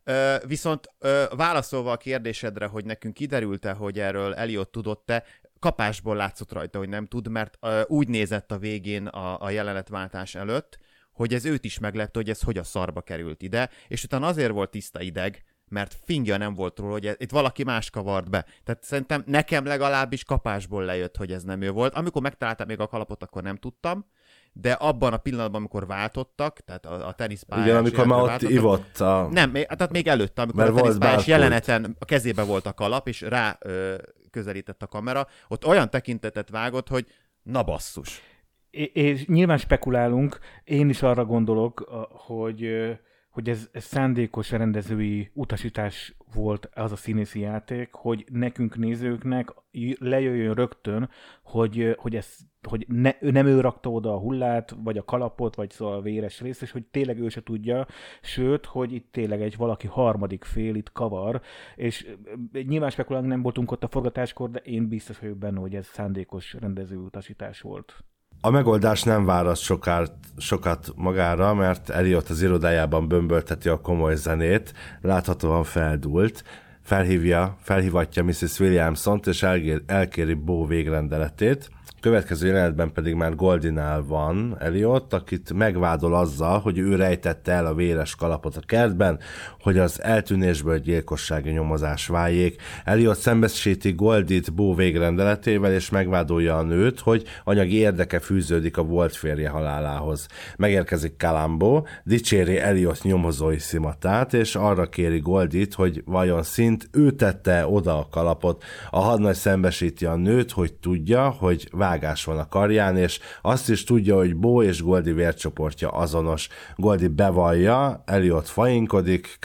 Ö, viszont ö, válaszolva a kérdésedre, hogy nekünk kiderült-e, hogy erről Eliott tudott-e, kapásból látszott rajta, hogy nem tud, mert ö, úgy nézett a végén a, a jelenetváltás előtt, hogy ez őt is meglepte, hogy ez hogy a szarba került ide, és utána azért volt tiszta ideg, mert fingja nem volt róla, hogy itt valaki más kavart be. Tehát szerintem nekem legalábbis kapásból lejött, hogy ez nem ő volt. Amikor megtaláltam még a kalapot, akkor nem tudtam, de abban a pillanatban, amikor váltottak, tehát a, a teniszpályás... Igen, amikor már ott ivott a... Nem, még- tehát még előtte, amikor Mert a teniszpályás jeleneten a kezébe volt a kalap, és rá ö, közelített a kamera, ott olyan tekintetet vágott, hogy na basszus. É- és nyilván spekulálunk, én is arra gondolok, hogy, ö, hogy ez, ez szándékos rendezői utasítás volt az a színészi játék, hogy nekünk nézőknek lejöjjön rögtön, hogy, hogy, ez, hogy ne, nem ő rakta oda a hullát, vagy a kalapot, vagy szóval a véres részt, és hogy tényleg ő se tudja, sőt, hogy itt tényleg egy valaki harmadik fél itt kavar, és nyilván spekulálunk nem voltunk ott a forgatáskor, de én biztos vagyok benne, hogy ez szándékos rendező utasítás volt. A megoldás nem várat sokat, sokat magára, mert Eliott az irodájában bömbölteti a komoly zenét, láthatóan feldúlt, felhívja, felhívatja Mrs. Williamson-t, és elgér, elkéri Bó végrendeletét. Következő jelenetben pedig már Goldinál van Eliott, akit megvádol azzal, hogy ő rejtette el a véres kalapot a kertben, hogy az eltűnésből gyilkossági nyomozás váljék. Eliott szembesíti Goldit Bó végrendeletével, és megvádolja a nőt, hogy anyagi érdeke fűződik a volt férje halálához. Megérkezik Kalambó, dicséri Eliott nyomozói szimatát, és arra kéri Goldit, hogy vajon szint ő tette oda a kalapot. A hadnagy szembesíti a nőt, hogy tudja, hogy vágás van a karján, és azt is tudja, hogy Bó és Goldi vércsoportja azonos. Goldi bevallja, Eliott fainkodik,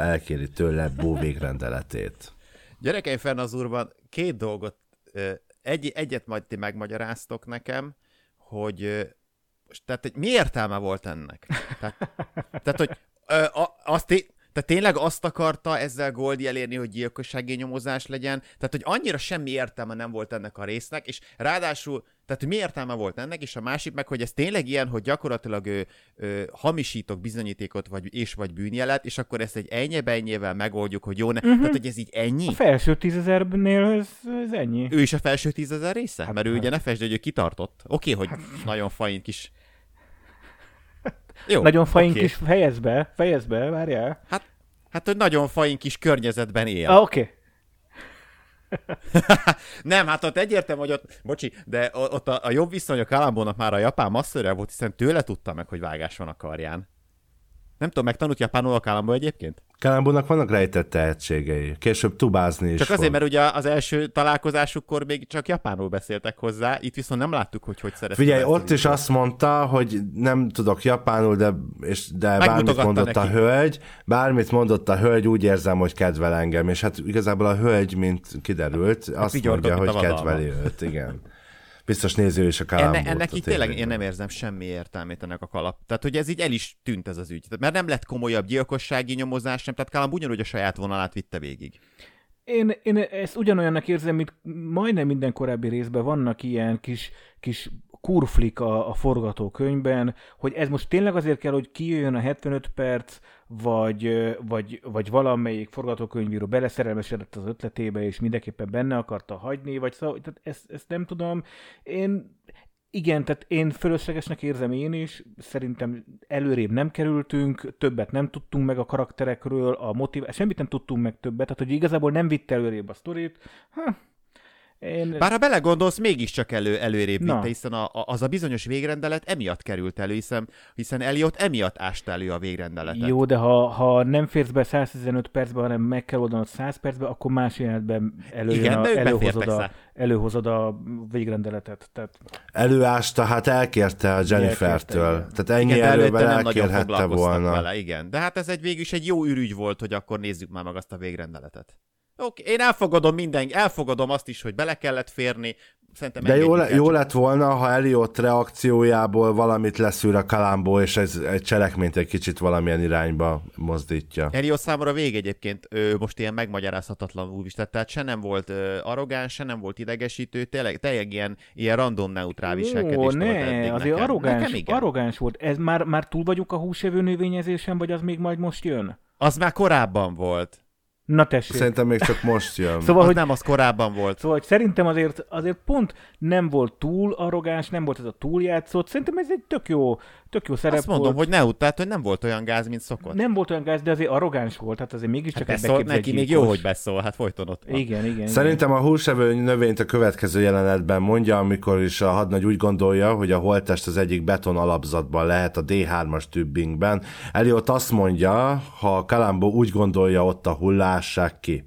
elkéri tőle Bó végrendeletét. Gyerekeim fenn az úrban két dolgot, egy, egyet majd ti megmagyaráztok nekem, hogy tehát, hogy mi értelme volt ennek? Tehát, tehát hogy ö, azt tehát tényleg azt akarta ezzel Goldi elérni, hogy gyilkossági nyomozás legyen? Tehát, hogy annyira semmi értelme nem volt ennek a résznek, és ráadásul, tehát hogy mi értelme volt ennek, és a másik meg, hogy ez tényleg ilyen, hogy gyakorlatilag ő, ő, hamisítok bizonyítékot, vagy és vagy bűnjelet, és akkor ezt egy ennyi-bennyével megoldjuk, hogy jó, ne, uh-huh. tehát hogy ez így ennyi? A felső tízezernél ez, ez ennyi. Ő is a felső tízezer része? Mert ő ugye ne fesd, hogy ő kitartott. Oké, okay, hogy nagyon fain kis... Jó, Nagyon faink oké. okay. is fejezd be, fejezd be, várjál. Hát, hát, hogy nagyon fain kis környezetben él. Ah, oké. Okay. Nem, hát ott egyértelmű, hogy ott, bocsi, de ott a, a jobb viszony a Kalambónak már a japán masszörre volt, hiszen tőle tudta meg, hogy vágás van a karján. Nem tudom, megtanult japánul a Kalambó egyébként? Kalambónak vannak rejtett tehetségei. Később tubázni is Csak fog. azért, mert ugye az első találkozásukkor még csak japánul beszéltek hozzá, itt viszont nem láttuk, hogy hogy szerezte. Figyelj, ott a is azt mondta, hogy nem tudok japánul, de, és, de bármit mondott a neki. hölgy, bármit mondott a hölgy, úgy érzem, hogy kedvel engem, és hát igazából a hölgy, mint kiderült, azt vigyorgott, mondja, hogy a kedveli őt, igen. Biztos néző is a kalambót. Enne, ennek így tényleg én nem érzem semmi értelmét ennek a kalap. Tehát, hogy ez így el is tűnt ez az ügy. Tehát, mert nem lett komolyabb gyilkossági nyomozás sem, tehát Kalamb ugyanúgy a saját vonalát vitte végig. Én, én ezt ugyanolyannak érzem, mint majdnem minden korábbi részben vannak ilyen kis, kis kurflik a, a forgatókönyvben, hogy ez most tényleg azért kell, hogy kijöjjön a 75 perc, vagy, vagy, vagy valamelyik forgatókönyvíró beleszerelmesedett az ötletébe, és mindenképpen benne akarta hagyni, vagy szóval, tehát ezt, ezt nem tudom. Én igen, tehát én fölöslegesnek érzem én is, szerintem előrébb nem kerültünk, többet nem tudtunk meg a karakterekről, a motiv, semmit nem tudtunk meg többet, tehát hogy igazából nem vitt előrébb a sztorit. Ha, én... Bár ha belegondolsz, mégiscsak elő, előrébb vitte, hiszen a, a, az a bizonyos végrendelet emiatt került elő, hiszen, hiszen Eliott emiatt ásta elő a végrendeletet. Jó, de ha, ha nem férsz be 115 percbe, hanem meg kell oldanod 100 percbe, akkor más jelenetben előjön Igen, a, előhozod, a, előhozod a végrendeletet. Tehát... Előásta, hát elkérte a Jennifertől. Tehát ennyi igen, előben elkérhette volna. Vele, igen, de hát ez egy végül is egy jó ürügy volt, hogy akkor nézzük már meg azt a végrendeletet. Oké, én elfogadom minden, elfogadom azt is, hogy bele kellett férni, Szerintem De jó, le, jó lett volna, ha Eliott reakciójából valamit leszűr a Kalambó, és ez egy cselekményt egy kicsit valamilyen irányba mozdítja. Eliott számomra vég egyébként ő most ilyen megmagyarázhatatlan is, tehát se nem volt arrogáns, se nem volt idegesítő, tényleg, tényleg ilyen, ilyen random neutrál viselkedés ne, volt eddig azért nekem. arrogáns, nekem arrogáns volt. Ez már, már túl vagyunk a húsevő növényezésen, vagy az még majd most jön? Az már korábban volt. Na tessék. Szerintem még csak most jön. szóval, az hogy, nem, az korábban volt. Szóval, hogy szerintem azért, azért pont nem volt túl arrogáns, nem volt ez a túljátszott. Szerintem ez egy tök jó, tök jó szerep Azt mondom, volt. hogy ne tehát, hogy nem volt olyan gáz, mint szokott. Nem volt olyan gáz, de azért arrogáns volt, hát azért mégiscsak hát egy neki még jó, hogy beszól, hát folyton ott van. Igen, igen. Szerintem a húsevő növényt a következő jelenetben mondja, amikor is a hadnagy úgy gondolja, hogy a holttest az egyik beton alapzatban lehet a D3-as tübbingben. Eliott azt mondja, ha Kalambó úgy gondolja, ott a hullássák ki.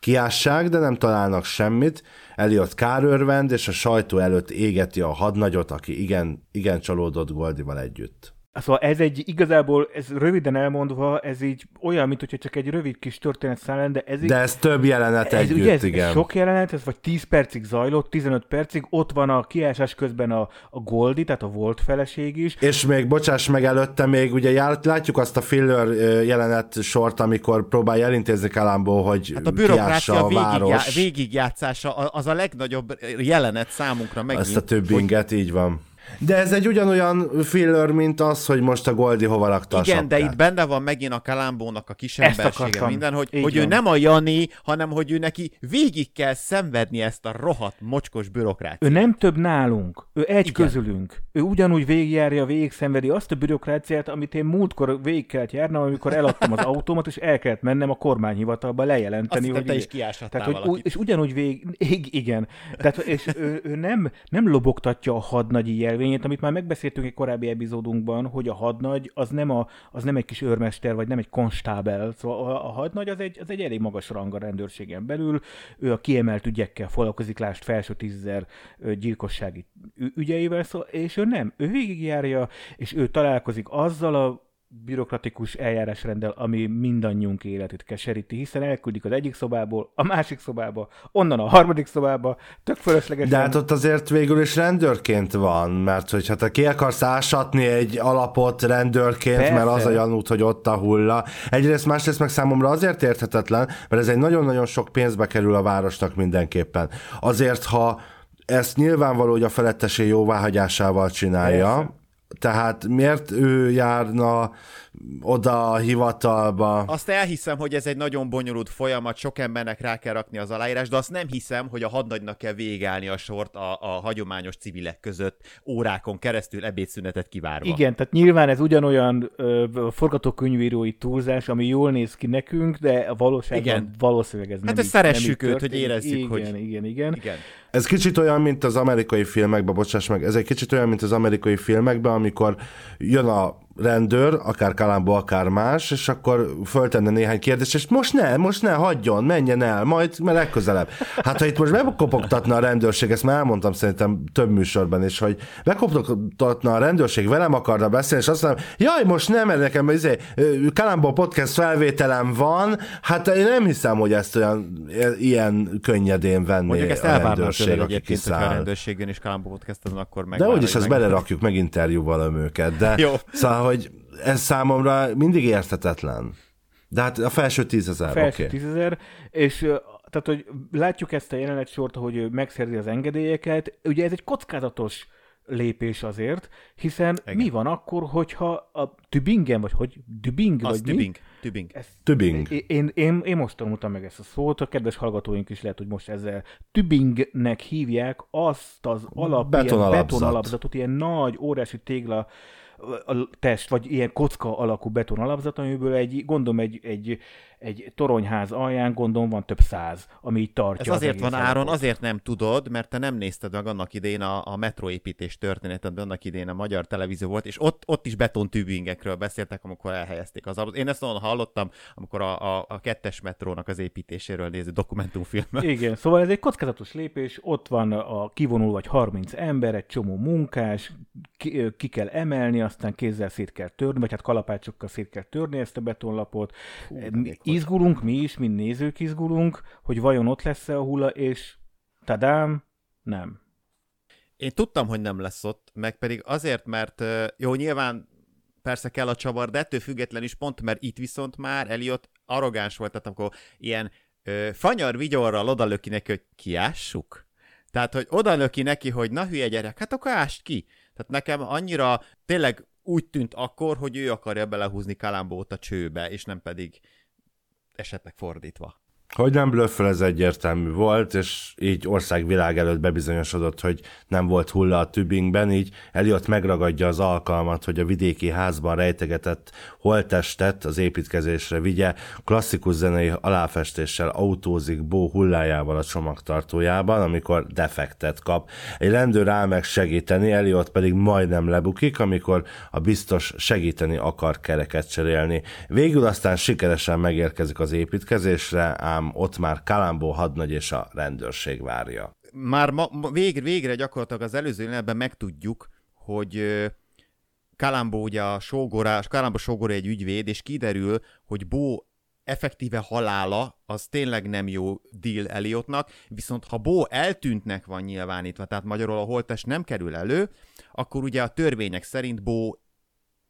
Kiássák, de nem találnak semmit, Eliott kárörvend, és a sajtó előtt égeti a hadnagyot, aki igen, igen csalódott Goldival együtt. Szóval ez egy igazából, ez röviden elmondva, ez így olyan, mint hogyha csak egy rövid kis történet szállán, de ez így, De ez több jelenet ez, együtt, ugye ez, igen. Ez sok jelenet, ez vagy 10 percig zajlott, 15 percig, ott van a kiásás közben a, a Goldi, tehát a volt feleség is. És még, bocsáss meg előtte, még ugye jár, látjuk azt a filler jelenet sort, amikor próbálja elintézni Kalambó, hogy hát a bürokrácia a város. végigjátszása az a legnagyobb jelenet számunkra megint. Ezt a többinget, hogy... így van de ez egy ugyanolyan filler, mint az, hogy most a Goldi hova rakta Igen, de itt benne van megint a Kalambónak a kisembersége minden, hogy, hogy ő nem a Jani, hanem hogy ő neki végig kell szenvedni ezt a rohadt mocskos bürokráciát. Ő nem több nálunk, ő egy Igen. közülünk. Ő ugyanúgy végigjárja, végig szenvedi azt a bürokráciát, amit én múltkor végig kellett járnom, amikor eladtam az autómat, és el kellett mennem a kormányhivatalba lejelenteni. Azt hogy te is tehát, hogy, És ugyanúgy végig, igen. Tehát, és ő, ő nem, nem lobogtatja a hadnagyi jelvét, törvényét, amit már megbeszéltünk egy korábbi epizódunkban, hogy a hadnagy az nem, a, az nem egy kis őrmester, vagy nem egy konstábel. Szóval a, a hadnagy az egy, az egy elég magas rang a rendőrségen belül. Ő a kiemelt ügyekkel foglalkozik, lást felső tízezer gyilkossági ügyeivel, szóval, és ő nem. Ő végigjárja, és ő találkozik azzal a bürokratikus eljárásrenddel, ami mindannyiunk életét keseríti, hiszen elküldik az egyik szobából a másik szobába, onnan a harmadik szobába, tök fölöslegesen. De hát ott azért végül is rendőrként van, mert hogyha te ki akarsz ásatni egy alapot rendőrként, Persze. mert az a janút, hogy ott a hulla. Egyrészt, másrészt meg számomra azért érthetetlen, mert ez egy nagyon-nagyon sok pénzbe kerül a városnak mindenképpen. Azért, ha ezt nyilvánvaló, hogy a felettesé jóváhagyásával csinálja, Persze tehát miért ő járna oda a hivatalba? Azt elhiszem, hogy ez egy nagyon bonyolult folyamat, sok embernek rá kell rakni az aláírás, de azt nem hiszem, hogy a hadnagynak kell végállni a sort a, a hagyományos civilek között órákon keresztül ebédszünetet kivárva. Igen, tehát nyilván ez ugyanolyan ö, forgatókönyvírói túlzás, ami jól néz ki nekünk, de a valóságban igen. valószínűleg ez hát nem Hát szeressük őt, hogy érezzük, igen, hogy... Igen, igen, igen. igen. Ez kicsit olyan, mint az amerikai filmekben, bocsáss meg, ez egy kicsit olyan, mint az amerikai filmekben, amikor jön a rendőr, akár Kalambó, akár más, és akkor föltenne néhány kérdést, és most ne, most ne, hagyjon, menjen el, majd mert legközelebb. Hát ha itt most bekopogtatna a rendőrség, ezt már elmondtam szerintem több műsorban is, hogy bekopogtatna a rendőrség, velem akarna beszélni, és azt mondom, jaj, most nem, mert nekem izé, Kalambó podcast felvételem van, hát én nem hiszem, hogy ezt olyan ilyen könnyedén venné Mondjuk ezt a rendőrség, aki kiszáll. a rendőrségen is Kalambó podcaston, akkor meg De úgyis ezt belerakjuk, meginterjúval őket, de Jó. Szóval hogy ez számomra mindig érthetetlen. De hát a felső tízezer, Felső okay. tízezer, és tehát, hogy látjuk ezt a jelenet sort, hogy megszerzi az engedélyeket. Ugye ez egy kockázatos lépés azért, hiszen Igen. mi van akkor, hogyha a Tübingen, vagy hogy Dübing, Az vagy mi? Tübing. Tübing. Ez, Tübing. Én, én, én, most tanultam meg ezt a szót, a kedves hallgatóink is lehet, hogy most ezzel Tübingnek hívják azt az alap, Betonalapzat. ilyen betonalapzatot, ilyen nagy, óriási tégla test, vagy ilyen kocka alakú betonalapzat, amiből egy, gondolom egy, egy, egy toronyház alján, gondolom van több száz, ami így tartja Ez az azért egész van Áron, azért nem tudod, mert te nem nézted meg annak idén a, a metroépítés történetet, annak idén a magyar televízió volt, és ott, ott is betontűbingekről beszéltek, amikor elhelyezték az alapot. Én ezt onnan hallottam, amikor a, a, a kettes metrónak az építéséről néző dokumentumfilmet. Igen, szóval ez egy kockázatos lépés, ott van a kivonul vagy 30 ember, egy csomó munkás, ki, ki kell emelni, aztán kézzel szét kell törni, vagy hát kalapácsokkal szét kell törni ezt a betonlapot. Mi izgulunk, mi is, mint nézők izgulunk, hogy vajon ott lesz-e a hulla, és tadám, nem. Én tudtam, hogy nem lesz ott, meg pedig azért, mert jó, nyilván persze kell a csavar, de ettől független is pont, mert itt viszont már Eliott arrogáns volt, tehát akkor ilyen ö, fanyar vigyorral odalöki neki, hogy kiássuk. Tehát, hogy odalöki neki, hogy na hülye gyerek, hát akkor ást ki. Tehát nekem annyira tényleg úgy tűnt akkor, hogy ő akarja belehúzni Kalambót a csőbe, és nem pedig esetleg fordítva. Hogy nem blöffel, ez egyértelmű volt, és így országvilág előtt bebizonyosodott, hogy nem volt hulla a Tübingben, így Eliott megragadja az alkalmat, hogy a vidéki házban rejtegetett holttestet az építkezésre vigye, klasszikus zenei aláfestéssel autózik Bó hullájával a csomagtartójában, amikor defektet kap. Egy rendőr áll meg segíteni, Eliott pedig majdnem lebukik, amikor a biztos segíteni akar kereket cserélni. Végül aztán sikeresen megérkezik az építkezésre, ám ott már Kalambó hadnagy és a rendőrség várja. már ma, végre, végre gyakorlatilag az előző jelenetben megtudjuk, hogy Kalambó ugye a sógora, Kalambó sógora egy ügyvéd, és kiderül, hogy Bó effektíve halála az tényleg nem jó deal Eliottnak, viszont ha Bó eltűntnek van nyilvánítva, tehát magyarul a holttest nem kerül elő, akkor ugye a törvények szerint Bó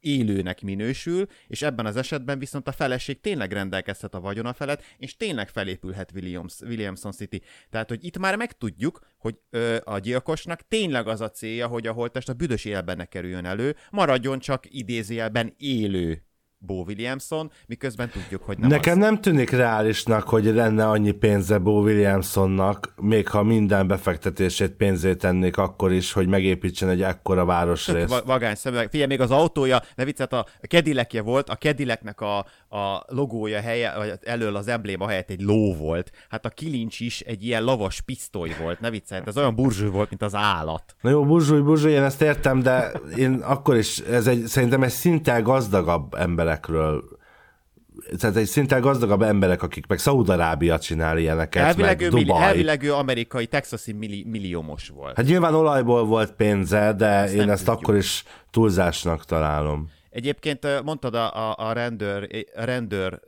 élőnek minősül, és ebben az esetben viszont a feleség tényleg rendelkezhet a vagyona felett, és tényleg felépülhet Williams, Williamson City. Tehát, hogy itt már megtudjuk, hogy ö, a gyilkosnak tényleg az a célja, hogy a holttest a büdös élben ne kerüljön elő, maradjon csak idézőjelben élő Bo Williamson, miközben tudjuk, hogy nem Nekem az. nem tűnik reálisnak, hogy lenne annyi pénze Bo Williamsonnak, még ha minden befektetését pénzét tennék akkor is, hogy megépítsen egy ekkora városrészt. Va- vagány szemüveg. Figyelj, még az autója, ne viccet, a Cadillacje volt, a Cadillacnek a, a logója helye, vagy elől az embléma helyett egy ló volt. Hát a kilincs is egy ilyen lavas pisztoly volt, ne viccel, ez olyan burzső volt, mint az állat. Na jó, burzsúj, burzsúj, én ezt értem, de én akkor is, ez egy, szerintem egy szinten gazdagabb emberekről tehát egy szinten gazdagabb emberek, akik meg Szaúd-Arábia csinál ilyeneket, Elvileg meg ő, milli, Dubaj. elvileg ő amerikai, texasi milli, milliómos volt. Hát nyilván olajból volt pénze, de Ezt én ezt tudjuk. akkor is túlzásnak találom. Egyébként mondtad a, a, a rendőr, a rendőr,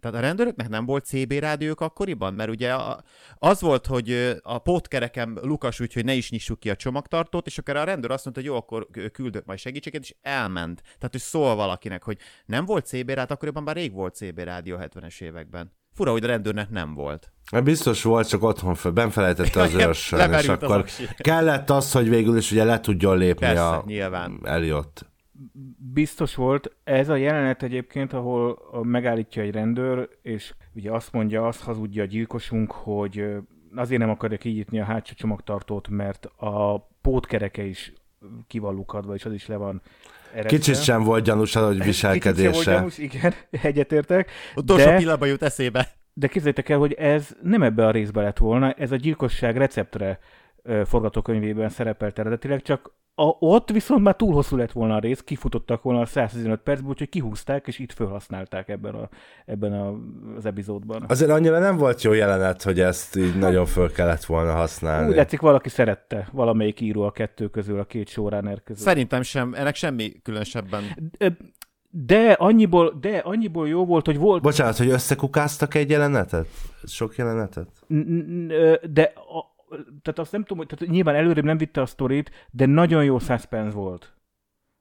tehát a rendőröknek nem volt CB rádiók akkoriban? Mert ugye a, az volt, hogy a pótkerekem Lukas úgy, hogy ne is nyissuk ki a csomagtartót, és akkor a rendőr azt mondta, hogy jó, akkor küldök majd segítséget, és elment. Tehát, hogy szól valakinek, hogy nem volt CB rádió, akkoriban már rég volt CB rádió a 70-es években. Fura, hogy a rendőrnek nem volt. Hát Biztos volt, csak otthon fel, benfelejtette az őrsön, és az akkor kellett az, hogy végül is ugye le tudjon lépni Persze, a nyilván. Eliott. Biztos volt. Ez a jelenet egyébként, ahol megállítja egy rendőr, és ugye azt mondja, azt hazudja a gyilkosunk, hogy azért nem akarja kinyitni a hátsó csomagtartót, mert a pótkereke is ki van lukadva, és az is le van eredve. Kicsit sem volt gyanús az, hogy Kicsit sem volt viselkedése. gyanús, igen, egyetértek. Utolsó De- pillanatban jut eszébe. De képzeljétek el, hogy ez nem ebbe a részbe lett volna, ez a gyilkosság receptre forgatókönyvében szerepelt eredetileg, csak a, ott viszont már túl hosszú lett volna a rész, kifutottak volna a 115 percből, úgyhogy kihúzták, és itt felhasználták ebben, a, ebben a, az epizódban. Azért annyira nem volt jó jelenet, hogy ezt így nagyon föl kellett volna használni. Úgy látszik, valaki szerette, valamelyik író a kettő közül, a két showrunner közül. Szerintem sem, ennek semmi különösebben Ö, De annyiból, de annyiból jó volt, hogy volt... Bocsánat, hogy összekukáztak egy jelenetet? Sok jelenetet? De a, tehát azt nem tudom, hogy tehát nyilván előrébb nem vitte a sztorit, de nagyon jó suspense volt.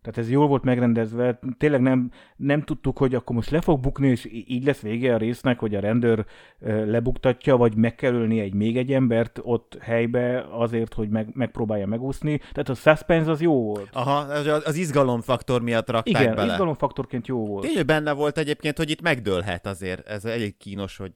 Tehát ez jól volt megrendezve, tényleg nem, nem tudtuk, hogy akkor most le fog bukni, és így lesz vége a résznek, hogy a rendőr lebuktatja, vagy meg kell ölni egy még egy embert ott helybe azért, hogy meg, megpróbálja megúszni. Tehát a suspense az jó volt. Aha, az, az izgalomfaktor miatt rakták Igen, bele. izgalomfaktorként jó volt. Tényleg benne volt egyébként, hogy itt megdőlhet azért. Ez elég kínos, hogy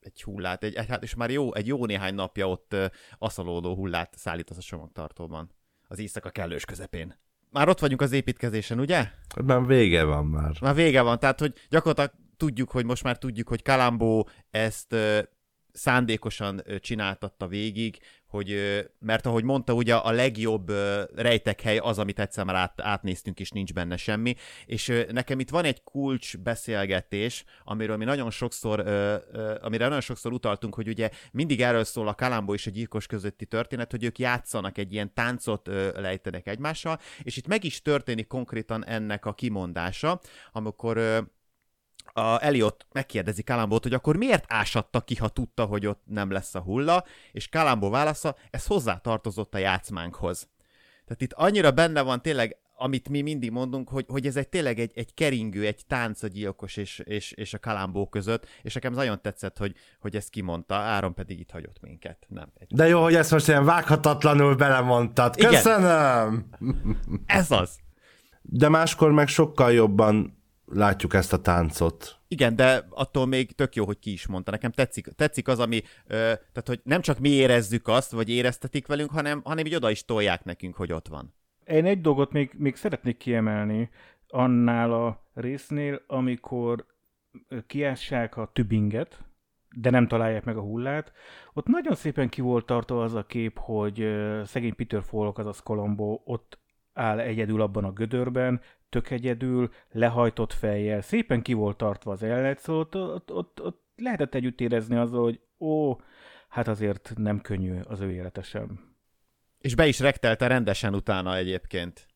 egy hullát, egy, hát és már jó, egy jó néhány napja ott aszalódó hullát szállítasz a csomagtartóban. Az éjszaka kellős közepén. Már ott vagyunk az építkezésen, ugye? Már vége van már. Már vége van, tehát hogy gyakorlatilag tudjuk, hogy most már tudjuk, hogy Kalambó ezt szándékosan csináltatta végig, hogy, mert ahogy mondta, ugye a legjobb rejtekhely az, amit egyszer már át, átnéztünk, és nincs benne semmi, és nekem itt van egy kulcs beszélgetés, amiről mi nagyon sokszor, amire nagyon sokszor utaltunk, hogy ugye mindig erről szól a Kalambó és a gyilkos közötti történet, hogy ők játszanak, egy ilyen táncot lejtenek egymással, és itt meg is történik konkrétan ennek a kimondása, amikor a Eliot megkérdezi Kalambót, hogy akkor miért ásatta ki, ha tudta, hogy ott nem lesz a hulla, és Kalambó válasza, ez hozzá tartozott a játszmánkhoz. Tehát itt annyira benne van tényleg, amit mi mindig mondunk, hogy, hogy ez egy tényleg egy, egy keringő, egy tánc a gyilkos és, és, és a Kalambó között, és nekem nagyon tetszett, hogy, hogy ezt kimondta, Áron pedig itt hagyott minket. Nem, egy... De jó, hogy ezt most ilyen vághatatlanul belemondtad. Igen. Köszönöm! Ez az! De máskor meg sokkal jobban látjuk ezt a táncot. Igen, de attól még tök jó, hogy ki is mondta. Nekem tetszik, tetszik az, ami, ö, tehát hogy nem csak mi érezzük azt, vagy éreztetik velünk, hanem, hanem így oda is tolják nekünk, hogy ott van. Én egy dolgot még, még szeretnék kiemelni annál a résznél, amikor kiássák a tübinget, de nem találják meg a hullát. Ott nagyon szépen ki volt tartva az a kép, hogy szegény Peter Falk, azaz Colombo ott áll egyedül abban a gödörben, tök egyedül, lehajtott fejjel, szépen ki volt tartva az ellet, szóval ott, ott, ott, ott lehetett együtt érezni azzal, hogy ó, hát azért nem könnyű az ő élete sem. És be is rektelte rendesen utána egyébként.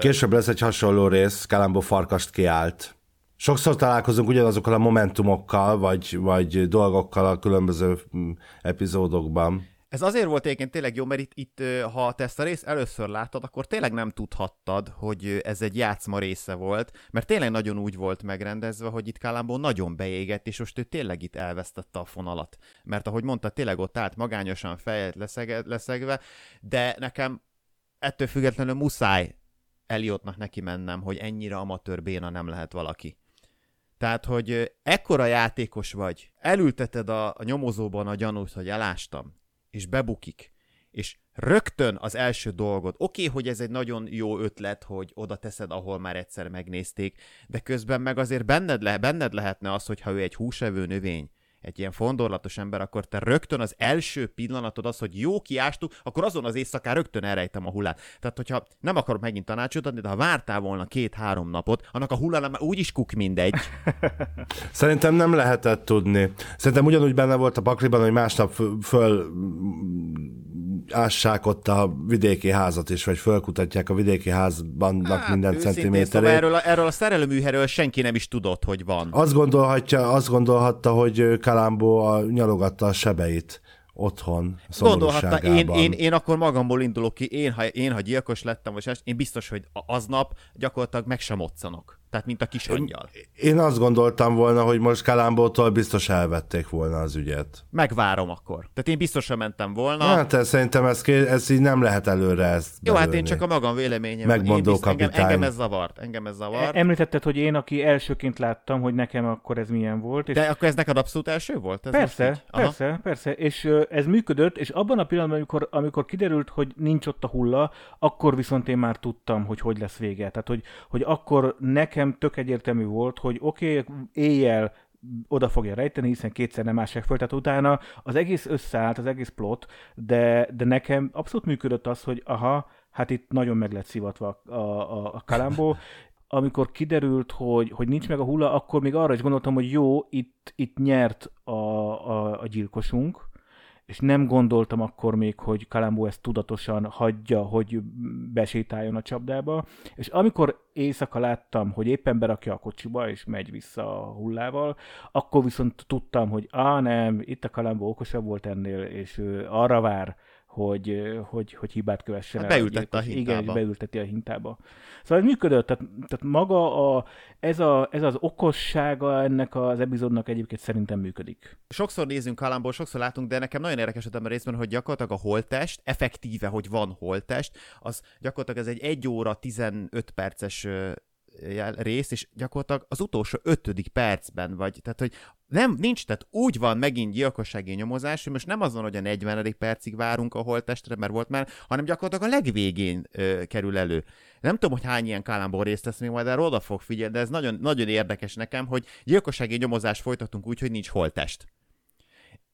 Később lesz egy hasonló rész, Kalambó farkast kiállt. Sokszor találkozunk ugyanazokkal a momentumokkal, vagy, vagy dolgokkal a különböző mm, epizódokban. Ez azért volt egyébként tényleg jó, mert itt, itt, ha te ezt a részt először láttad, akkor tényleg nem tudhattad, hogy ez egy játszma része volt, mert tényleg nagyon úgy volt megrendezve, hogy itt Kalambó nagyon beégett, és most ő tényleg itt elvesztette a fonalat. Mert ahogy mondta, tényleg ott állt magányosan fejet leszegve, de nekem ettől függetlenül muszáj Eliotnak neki mennem, hogy ennyire amatőr béna nem lehet valaki. Tehát, hogy ekkora játékos vagy, elülteted a, a nyomozóban a gyanút, hogy elástam, és bebukik, és rögtön az első dolgod, oké, okay, hogy ez egy nagyon jó ötlet, hogy oda teszed, ahol már egyszer megnézték, de közben meg azért benned, le, benned lehetne az, hogyha ő egy húsevő növény, egy ilyen fondorlatos ember, akkor te rögtön az első pillanatod az, hogy jó, kiástuk, akkor azon az éjszakán rögtön elrejtem a hullát. Tehát, hogyha nem akarok megint tanácsot adni, de ha vártál volna két-három napot, annak a hullám már úgyis kuk mindegy. Szerintem nem lehetett tudni. Szerintem ugyanúgy benne volt a pakliban, hogy másnap föl ássák ott a vidéki házat is, vagy fölkutatják a vidéki házban hát, minden centiméterét. Szóval erről, a, erről a szerelőműhelyről senki nem is tudott, hogy van. Azt gondolhatja, azt gondolhatta, hogy Kalambó a, nyalogatta a sebeit otthon, Gondolhatta, én, én, én akkor magamból indulok ki, én ha, én, ha gyilkos lettem, vagy én biztos, hogy aznap gyakorlatilag meg sem moccanok. Tehát, mint a kis angyal. Én azt gondoltam volna, hogy most Kalambótól biztos elvették volna az ügyet. Megvárom akkor. Tehát én biztosan mentem volna. Hát ez, szerintem ez, ez így nem lehet előre ezt Jó, belőni. hát én csak a magam véleményem. Megmondó bizt, engem, engem, ez zavart. Engem ez zavart. Említetted, hogy én, aki elsőként láttam, hogy nekem akkor ez milyen volt. És... De akkor ez neked abszolút első volt? Ez persze, persze, persze. És ez működött, és abban a pillanatban, amikor, amikor kiderült, hogy nincs ott a hulla, akkor viszont én már tudtam, hogy hogy lesz vége. Tehát, hogy, hogy akkor nekem nekem tök egyértelmű volt, hogy oké, okay, éjjel oda fogja rejteni, hiszen kétszer nem ássák föl, tehát utána az egész összeállt, az egész plot, de, de nekem abszolút működött az, hogy aha, hát itt nagyon meg lett szivatva a, a, a kalambó, amikor kiderült, hogy, hogy nincs meg a hulla, akkor még arra is gondoltam, hogy jó, itt, itt nyert a, a, a gyilkosunk, és nem gondoltam akkor még, hogy Kalambó ezt tudatosan hagyja, hogy besétáljon a csapdába, és amikor éjszaka láttam, hogy éppen berakja a kocsiba, és megy vissza a hullával, akkor viszont tudtam, hogy á nem, itt a Kalambó okosabb volt ennél, és ő arra vár, hogy, hogy, hogy hibát kövessen Hát el. beültette a. Igen, hintába. és beülteti a hintába. Szóval ez működött, tehát, tehát maga a, ez, a, ez az okossága ennek az epizódnak egyébként szerintem működik. sokszor nézünk Kalamból, sokszor látunk, de nekem nagyon érdekes ebben a részben, hogy gyakorlatilag a holtest, effektíve, hogy van holtest, az gyakorlatilag ez egy 1 óra 15 perces rész, és gyakorlatilag az utolsó ötödik percben vagy, tehát hogy nem, nincs, tehát úgy van megint gyilkossági nyomozás, hogy most nem az van, hogy a 40. percig várunk a holttestre, mert volt már, hanem gyakorlatilag a legvégén ö, kerül elő. Nem tudom, hogy hány ilyen kálámból részt lesz még majd erre oda fog figyelni, de ez nagyon, nagyon érdekes nekem, hogy gyilkossági nyomozást folytatunk úgy, hogy nincs holttest.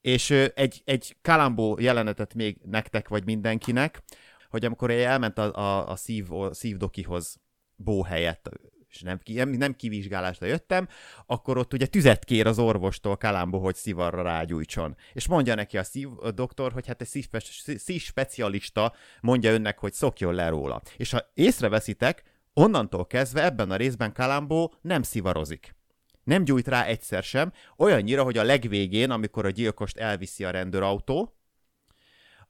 És ö, egy, egy kalambó jelenetet még nektek, vagy mindenkinek, hogy amikor elment a, a, a szív, a szívdokihoz bó helyett, és nem, nem, nem kivizsgálásra jöttem, akkor ott ugye tüzet kér az orvostól Kalambó, hogy szivarra rágyújtson. És mondja neki a szív a doktor, hogy hát egy szív specialista mondja önnek, hogy szokjon le róla. És ha észreveszitek, onnantól kezdve ebben a részben Kalambó nem szivarozik. Nem gyújt rá egyszer sem, olyannyira, hogy a legvégén, amikor a gyilkost elviszi a rendőrautó,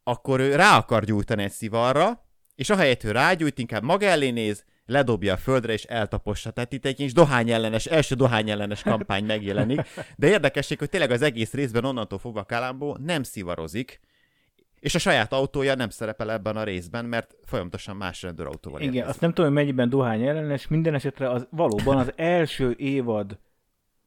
akkor ő rá akar gyújtani egy szivarra, és ahelyett, hogy rágyújt, inkább maga elé néz, ledobja a földre és eltapossa. Tehát itt egy kis dohányellenes, első dohányellenes kampány megjelenik. De érdekesség, hogy tényleg az egész részben onnantól fogva Kalambó nem szivarozik, és a saját autója nem szerepel ebben a részben, mert folyamatosan más rendőrautóval Igen, érkezik. azt nem tudom, hogy mennyiben dohány ellenes, minden esetre az valóban az első évad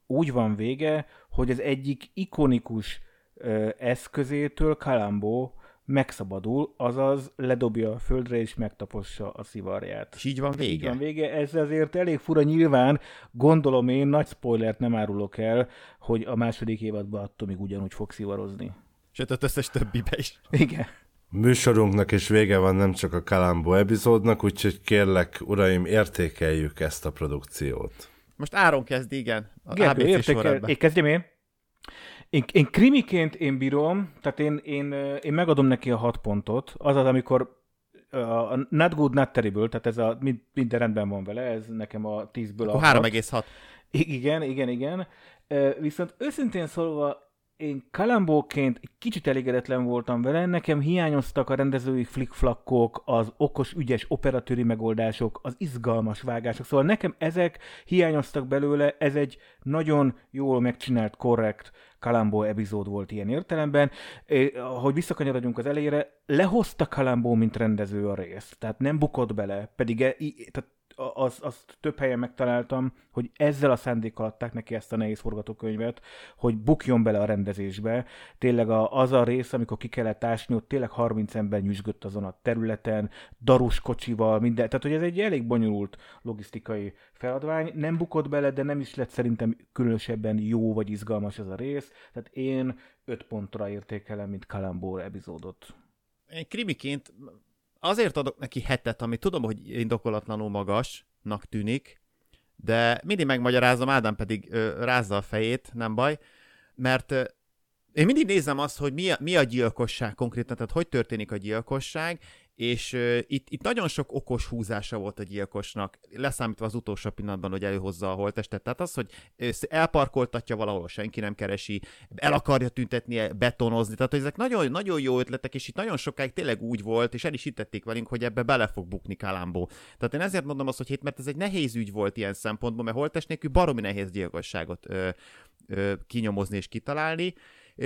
úgy van vége, hogy az egyik ikonikus ö, eszközétől Kalambó megszabadul, azaz ledobja a földre és megtapossa a szivarját. És így van Így vége. van vége, ez azért elég fura nyilván, gondolom én, nagy spoilert nem árulok el, hogy a második évadban attól még ugyanúgy fog szivarozni. Sőt, az összes többibe is. Igen. Műsorunknak is vége van, nem csak a Kalambó epizódnak, úgyhogy kérlek, uraim, értékeljük ezt a produkciót. Most Áron kezd, igen. A Gergő, ABC értékel, én kezdjem én. Én, én krimiként én bírom, tehát én, én, én megadom neki a hat pontot, azaz, amikor ö, a Not Good, Not Terrible, tehát ez a, mind- minden rendben van vele, ez nekem a 10-ből a Akkor hat. 3,6. I- Igen, igen, igen. Viszont őszintén szólva, én Kalambóként egy kicsit elégedetlen voltam vele, nekem hiányoztak a rendezői flickflakkok, az okos, ügyes operatőri megoldások, az izgalmas vágások, szóval nekem ezek hiányoztak belőle, ez egy nagyon jól megcsinált, korrekt Kalambó epizód volt ilyen értelemben. Hogy visszakanyarodjunk az elejére, lehozta Kalambó, mint rendező a részt, tehát nem bukott bele, pedig e, tehát az, azt több helyen megtaláltam, hogy ezzel a szándékkal adták neki ezt a nehéz forgatókönyvet, hogy bukjon bele a rendezésbe. Tényleg a, az a rész, amikor ki kellett ásni, ott tényleg 30 ember nyüzsgött azon a területen, darus kocsival, minden. Tehát, hogy ez egy elég bonyolult logisztikai feladvány. Nem bukott bele, de nem is lett szerintem különösebben jó vagy izgalmas ez a rész. Tehát én 5 pontra értékelem, mint Kalambor epizódot. Én krimiként azért adok neki hetet, ami tudom, hogy indokolatlanul magasnak tűnik, de mindig megmagyarázom, Ádám pedig ö, rázza a fejét, nem baj, mert ö, én mindig nézem azt, hogy mi a, mi a gyilkosság konkrétan, tehát hogy történik a gyilkosság, és uh, itt, itt nagyon sok okos húzása volt a gyilkosnak, leszámítva az utolsó pillanatban, hogy előhozza a holttestet. Tehát az, hogy elparkoltatja valahol, senki nem keresi, el akarja tüntetni, betonozni, tehát hogy ezek nagyon, nagyon jó ötletek, és itt nagyon sokáig tényleg úgy volt, és el is hittették velünk, hogy ebbe bele fog bukni Kalambó. Tehát én ezért mondom azt, hogy hét, mert ez egy nehéz ügy volt ilyen szempontból, mert holttest nélkül baromi nehéz gyilkosságot ö, ö, kinyomozni és kitalálni.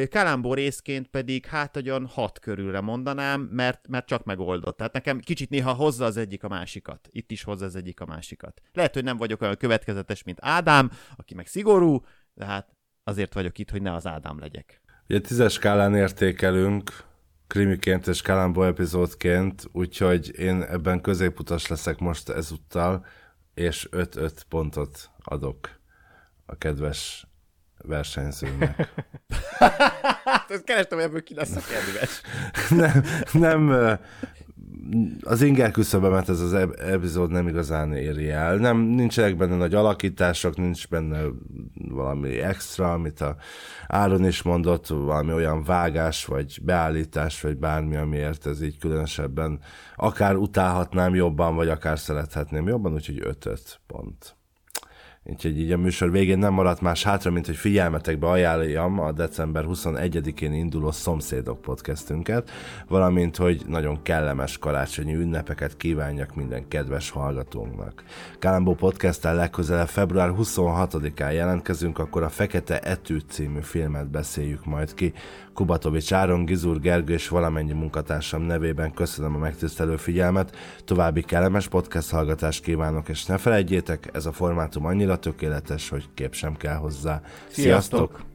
Kalambó részként pedig hát olyan hat körülre mondanám, mert, mert csak megoldott. Tehát nekem kicsit néha hozza az egyik a másikat. Itt is hozza az egyik a másikat. Lehet, hogy nem vagyok olyan következetes, mint Ádám, aki meg szigorú, de hát azért vagyok itt, hogy ne az Ádám legyek. Ugye tízes skálán értékelünk, krimiként és Kalambó epizódként, úgyhogy én ebben középutas leszek most ezúttal, és 5-5 pontot adok a kedves versenyzőnek. Hát ezt kerestem, ebből ki lesz a kedves. nem, nem, az inger küszöbemet ez az ep- epizód nem igazán éri el. Nem, nincsenek benne nagy alakítások, nincs benne valami extra, amit a Áron is mondott, valami olyan vágás, vagy beállítás, vagy bármi, amiért ez így különösebben akár utálhatnám jobban, vagy akár szerethetném jobban, úgyhogy 5-5 pont. Úgyhogy így a műsor végén nem maradt más hátra, mint hogy figyelmetekbe ajánljam a december 21-én induló Szomszédok podcastünket, valamint, hogy nagyon kellemes karácsonyi ünnepeket kívánjak minden kedves hallgatónknak. Kalambó podcasttel legközelebb február 26-án jelentkezünk, akkor a Fekete Etű című filmet beszéljük majd ki. Kubatovics Áron, Gizur Gergő és valamennyi munkatársam nevében köszönöm a megtisztelő figyelmet, további kellemes podcast hallgatást kívánok, és ne felejtjétek, ez a formátum annyira tökéletes, hogy kép sem kell hozzá. Sziasztok!